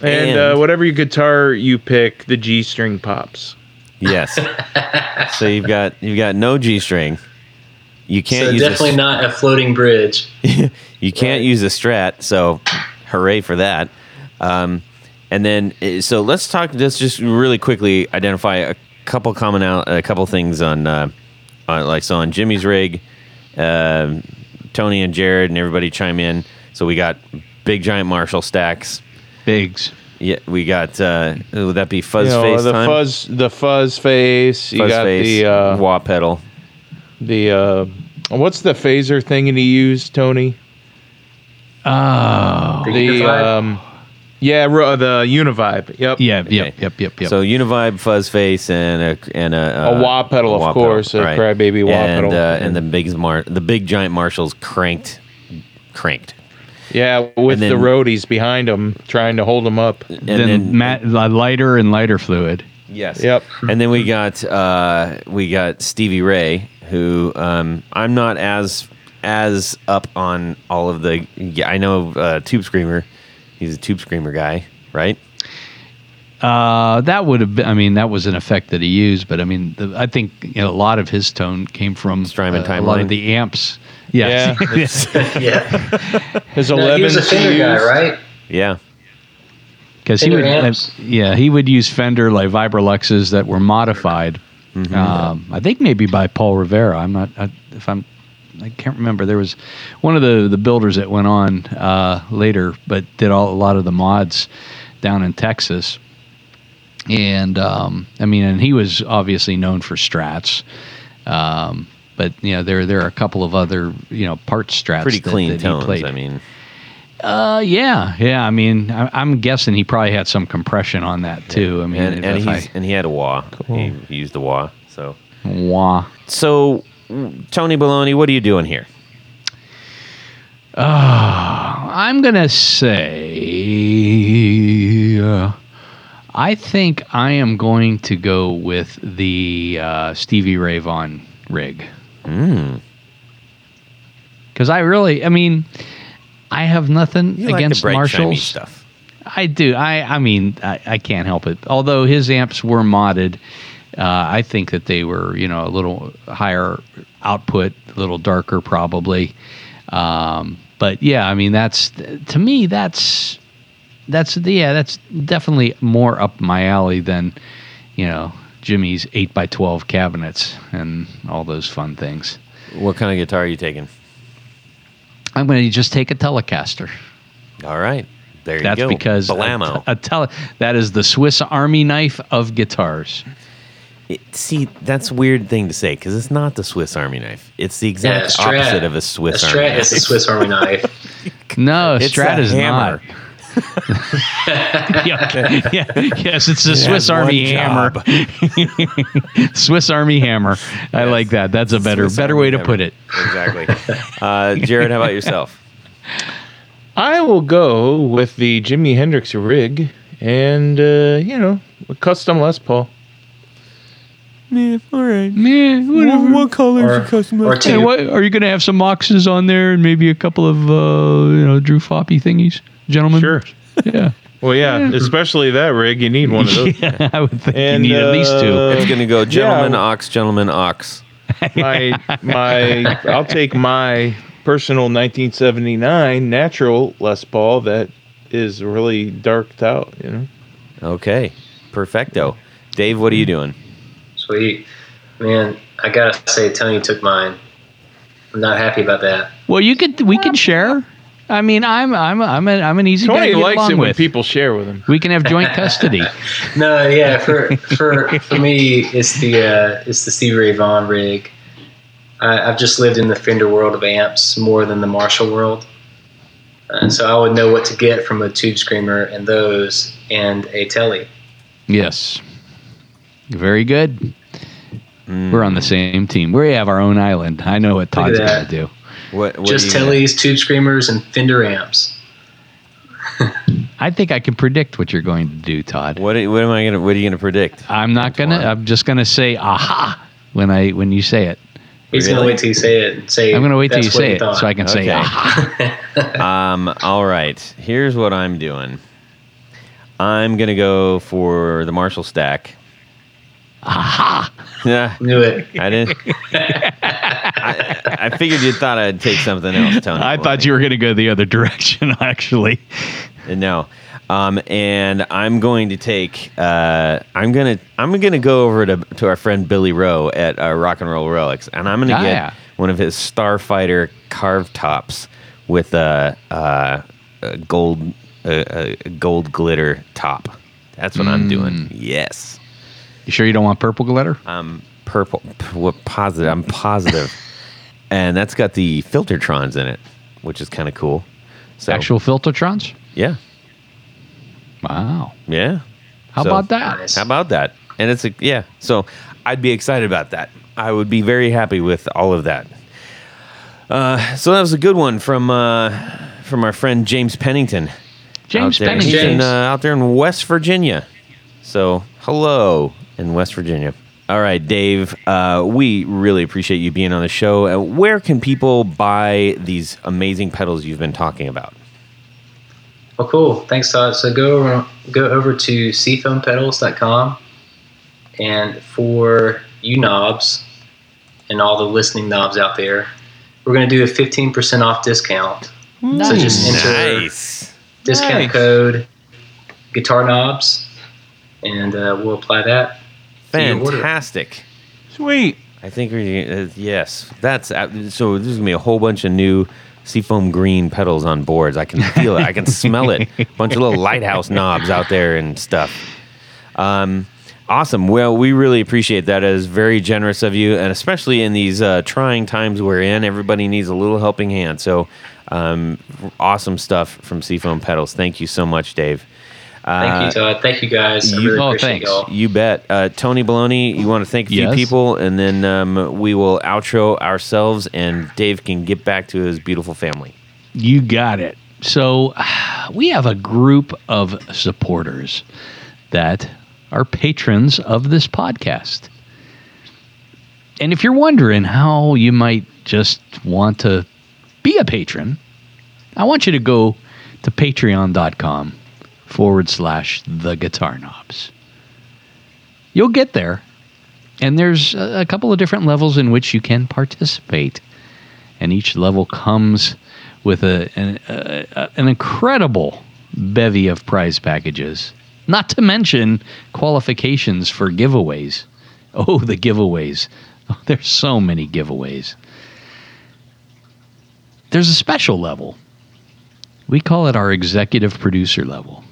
And, And- uh, whatever your guitar you pick, the G string pops. Yes. so you've got you've got no G string. You can't So use a definitely not a floating bridge. you can't Right. use a strat so hooray for that um, and then uh, so let's talk let's just really quickly identify a couple common out a couple things on uh, on like so on Jimi's rig um tony and jared and everybody chime in so we got big giant marshall stacks Bigs. yeah we got uh would that be fuzz you know, face the time? fuzz, the fuzz face. You fuzz got face the uh, wah pedal the uh, what's the phaser thing that he used, Tony? Oh. The um, yeah, ro- the Univibe. Yep. Yeah, Okay. yep, yep, yep, yep. So Univibe, Fuzz Face, and a and a, A wah pedal, of wah course, a crybaby wah and, pedal. uh, and the big mar- the big giant Marshalls cranked, cranked. Yeah, with then- the roadies behind him trying to hold him up. And then, then, mat, lighter and lighter fluid. yes, Yep. And then we got uh, we got Stevie Ray, who um, I'm not as as up on all of the. Yeah, I know uh, Tube Screamer. He's a Tube Screamer guy, right? Uh, that would have been. I mean, that was an effect that he used, but I mean, the, I think you know, a lot of his tone came from Strymon uh, a lot of the amps. Yeah, Yeah. yeah. His No, 11 he was a Fender guy, right? Yeah, because he would. amps. yeah, he would use Fender like Vibroluxes that were modified. Mm-hmm. Um, I think maybe by Paul Rivera. I'm not. I, if I'm. I can't remember. There was one of the the builders that went on uh, later, but did all, a lot of the mods down in Texas. And um, I mean, and he was obviously known for strats. Um, but you know, there there are a couple of other you know part strats. pretty that- clean that tones. played. I mean, Uh, yeah, yeah. I mean, I, I'm guessing he probably had some compression on that too. I mean, and, and he's I, and he had a wah. He, he used the wah. So wah. so Tony Baloney, what are you doing here? I'm gonna say, uh, I think I am going to go with the uh, Stevie Ray Vaughan rig. Mm. Because I really, I mean, I have nothing You against like the bright, shiny Marshalls. stuff. I do. I I mean, I, I can't help it. Although his amps were modded, uh, I think that they were, you know, a little higher output, a little darker, probably. Um, but yeah, I mean, that's to me, that's that's yeah, that's definitely more up my alley than you know Jimi's eight by twelve cabinets and all those fun things. What kind of guitar are you taking? I'm going to just take a Telecaster. All right, there That's you go. because a, a tele, that is the Swiss Army knife of guitars. It- see, that's a weird thing to say because it's not the Swiss Army knife. It's the exact a Strat. opposite of a Swiss a Army Strat knife. is a Swiss Army knife. No, It's Strat a is hammer. not. Yeah, yeah, yes, it's the Swiss Army hammer. Swiss Army hammer. I like that. That's a better Swiss better Army way to put it. Exactly. Uh, Jared, how about yourself? I will go with the Jimi Hendrix rig and uh, you know, a custom Les Paul. Yeah, all right. Yeah, whatever. color Or, or Hey, what, are you going to have some moxes on there and maybe a couple of uh, you know Drew Foppy thingies, gentlemen? Sure. Yeah. Well, yeah, especially that rig, you need one of those. yeah, I would think And, you need at least two. uh, It's going to go gentleman Yeah. ox, gentleman ox. my my I'll take my personal 1979 natural Les Paul that is really darked out, you know. Okay. Perfecto. Dave, what are you doing? Sweet. Man, I gotta say, Tony took mine. I'm not happy about that. Well, you could we can share. I mean, I'm I'm I'm a, I'm an easy guy to get likes along it when people share with him. we can have joint custody. No, yeah, for for for me, it's the uh, it's the Stevie Ray Vaughan rig. I, I've just lived in the Fender world of amps more than the Marshall world, and so I would know what to get from a tube screamer and those and a telly. yes. Very good. Mm. We're on the same team. We have our own island. I know what Todd's at going to do. What, what just do you- tellies, tube screamers, and Fender amps. I think I can predict what you're going to do, Todd. What, what am I going to? What are you going to predict? I'm not gonna. I'm just gonna say aha when I when you say it. He's gonna wait till you say it. And say I'm gonna wait till you say it thought. so I can say Okay. aha. Um. All right. Here's what I'm doing. I'm going to go for the Marshall stack. Aha! Yeah. Knew it. I didn't. I, I figured you thought I'd take something else, Tony. I thought you were gonna go the other direction. Actually, No. Um, and I'm going to take. Uh, I'm gonna. I'm gonna go over to to our friend Billy Rowe at uh, Rock and Roll Relics, and I'm gonna Ah, get yeah. one of his Starfighter carved tops with a, uh a gold a, a gold glitter top. That's what I'm Mm. doing. Yes. you sure you don't want purple glitter? I'm purple. p- What positive? I'm positive. and that's got the Filtertrons in it, which is kind of cool. So Actual Filtertrons? yeah, Wow. yeah. How So- about that? How about that? And it's a yeah. So I'd be excited about that. I would be very happy with all of that. Uh, so that was a good one from uh, from our friend James Pennington. James out. Pennington. He's in, uh, out there in West Virginia. So hello in West Virginia. All right, Dave. Uh, we really appreciate you being on the show. Uh, where can people buy these amazing pedals you've been talking about? Well, cool. Thanks, Todd. So go over, go over to seafoampedals.com, and for you knobs and all the listening knobs out there, we're going to do a 15% off discount. Nice. So just enter Nice. discount Nice. code code guitar knobs, and uh, we'll apply that. To your order. Fantastic. Sweet. I think we uh, yes. That's uh, so. There's gonna be a whole bunch of new seafoam green pedals on boards. I can feel it. I can smell it. A bunch of little lighthouse knobs out there and stuff. Um, awesome. Well, we really appreciate that. It is very generous of you, and especially in these uh, trying times we're in, everybody needs a little helping hand. So, um, awesome stuff from Seafoam Pedals. Thank you so much, Dave. Thank Uh, you, Todd. Thank you, guys. I you- really oh, appreciate thanks. y'all. You bet. Uh, Tony Baloney, you want to thank a few Yes. people, and then um, we will outro ourselves, and Dave can get back to his beautiful family. You got it. So we have a group of supporters that are patrons of this podcast. And if you're wondering how you might just want to be a patron, I want you to go to patreon.com forward slash the guitar knobs. You'll get there. And there's a couple of different levels in which you can participate. And each level comes with a, an, a- an incredible bevy of prize packages, not to mention qualifications for giveaways. Oh, the giveaways. Oh, there's so many giveaways. There's a special level. We call it our executive producer level.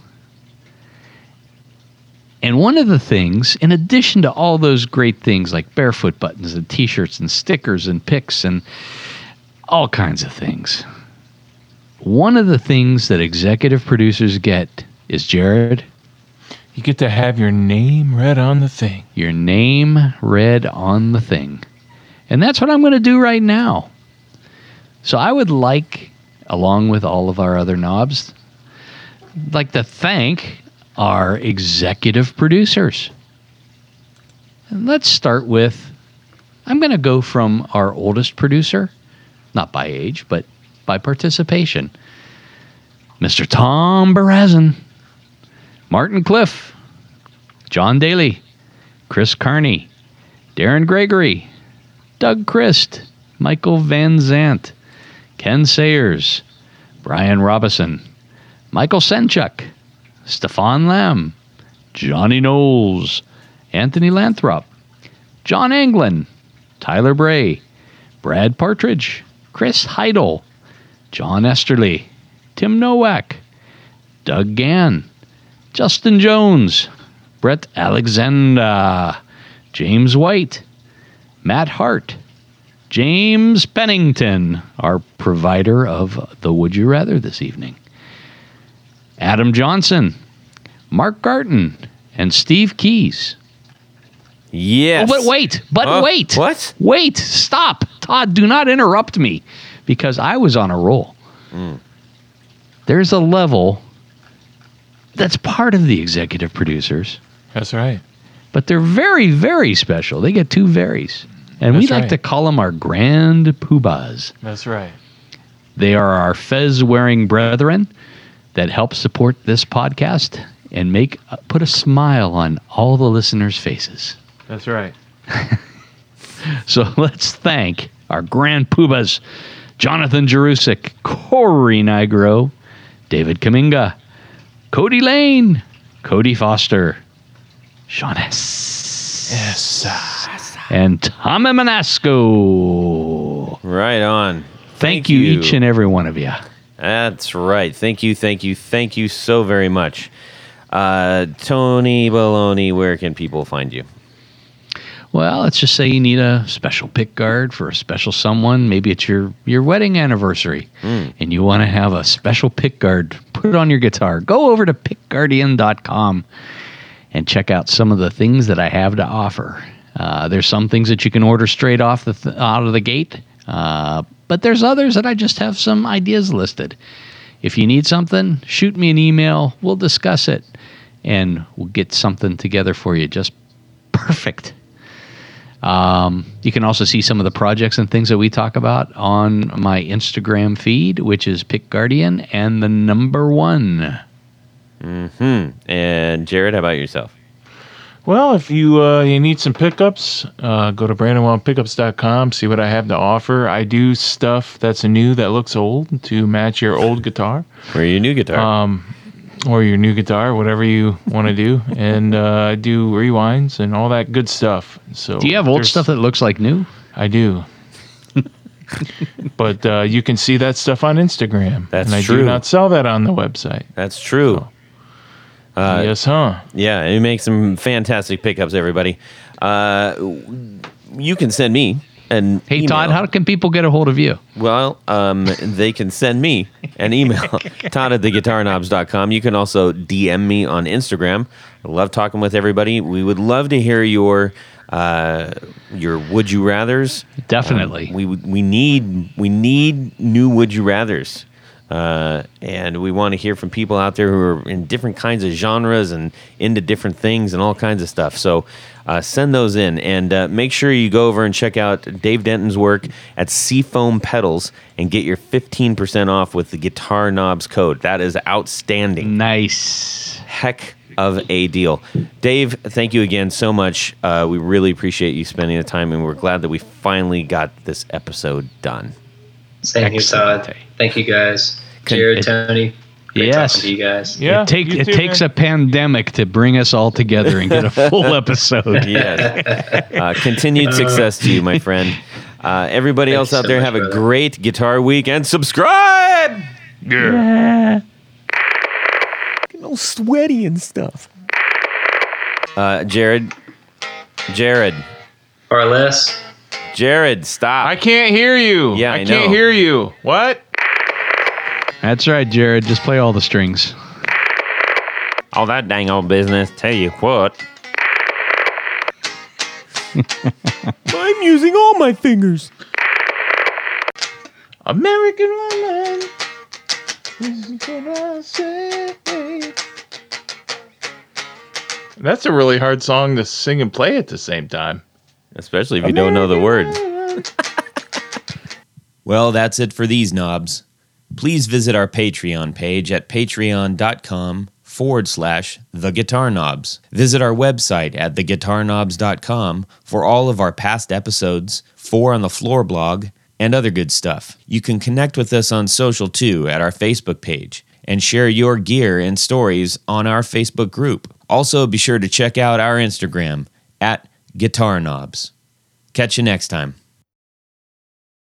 And one of the things, in addition to all those great things like barefoot buttons and t shirts and stickers and picks and all kinds of things, one of the things that executive producers get is Jared, You get to have your name read on the thing. your name read on the thing. And that's what I'm going to do right now. So I would like, along with all of our other knobs, like to thank our executive producers. And let's start with I'm going to go from our oldest producer, not by age, but by participation. Mr. Tom Barazin, Martin Cliff, John Daly, Chris Carney, Darren Gregory, Doug Christ, Michael Van Zant, Ken Sayers, Brian Robison, Michael Senchuk, Stefan Lamb, Johnny Knowles, Anthony Lanthrop, John Anglin, Tyler Bray, Brad Partridge, Chris Heidel, John Esterly, Tim Nowak, Doug Gann, Justin Jones, Brett Alexander, James White, Matt Hart, James Pennington, our provider of the Would You Rather this evening, Adam Johnson, Mark Garton, and Steve Keys. Yes. Oh, but wait, but Huh? wait. What? Wait, stop. Todd, do not interrupt me because I was on a roll. Hmm. There's a level that's part of the executive producers, That's right. but they're very, very special. They get two varies. And we That's like right. to call them our grand poobahs. That's right. They are our fez wearing brethren that help support this podcast and make put a smile on all the listeners' faces. That's right. So let's thank our grand poobahs Jonathan Jerusik, Corey Nigro, David Kaminga, Cody Lane, Cody Foster, Sean S. Yes. and Tommy Manasco. Right on. Thank, you, each and every one of you. That's right. Thank you, thank you, thank you so very much. Uh, Tony Baloney, where can people find you? Well, let's just say you need a special pick guard for a special someone. Maybe it's your, your wedding anniversary and you want to have a special pick guard put on your guitar. Go over to pickguardian.com and check out some of the things that I have to offer. Uh, there's some things that you can order straight off the th- out of the gate, uh, but there's others that I just have some ideas listed. If you need something, shoot me an email. We'll discuss it, and we'll get something together for you. Just perfect. Um, you can also see some of the projects and things that we talk about on my Instagram feed, which is Pick Guardian and the number one. Hmm. And Jared, how about yourself? Well, if you uh, you need some pickups, uh, go to BrandonWildPickups.com. See what I have to offer. I do stuff that's new that looks old to match your old guitar or your new guitar? um, or your new guitar, whatever you want to do. And uh, I do rewinds and all that good stuff. So Do you have old stuff that looks like new? I do. but uh, you can see that stuff on Instagram. That's and I true. do not sell that on the website. That's true. Uh, yes, huh? Yeah, it makes some fantastic pickups, everybody. Uh, you can send me an Hey, email. Todd, how can people get a hold of you? Well, um, they can send me an email, Todd at theguitarknobs.com. You can also DM me on Instagram. I love talking with everybody. We would love to hear your uh, your would you rather's. Definitely. Um, we we need we need new would you rather's. Uh, and we want to hear from people out there who are in different kinds of genres and into different things and all kinds of stuff. So uh, send those in and uh, make sure you go over and check out Dave Denton's work at Seafoam Pedals and get your 15% off with the Guitar Knobs code. That is outstanding. nice. Heck of a deal. Dave, thank you again so much. Uh, we really appreciate you spending the time and we're glad that we finally got this episode done. Same here, Excellent. Todd. Thank you guys. Can- Jared, it- Tony. Great Yes. talking to you guys. Yeah. it take, you it too, takes man. a pandemic to bring us all together and get a full episode. Yes. Uh, continued success to you, my friend. Uh, everybody Thank else out so there, have a brother. great guitar week and subscribe. Yeah. all sweaty and stuff. Uh, Jared, Jared, Or less. Jared, stop. I can't hear you. Yeah, I, I can't know. hear you. What? That's right, Jared. Just play all the strings. All that dang old business. Tell you what. I'm using all my fingers. American woman. This is what I say. That's a really hard song to sing and play at the same time. Especially if you don't know the words. Well, that's it for these knobs. Please visit our Patreon page at patreon.com forward slash the guitar knobs. Visit our website at theguitarknobs.com for all of our past episodes, four on the floor blog, and other good stuff. You can connect with us on social too at our Facebook page and share your gear and stories on our Facebook group. Also, be sure to check out our Instagram at Guitar Knobs. Catch you next time.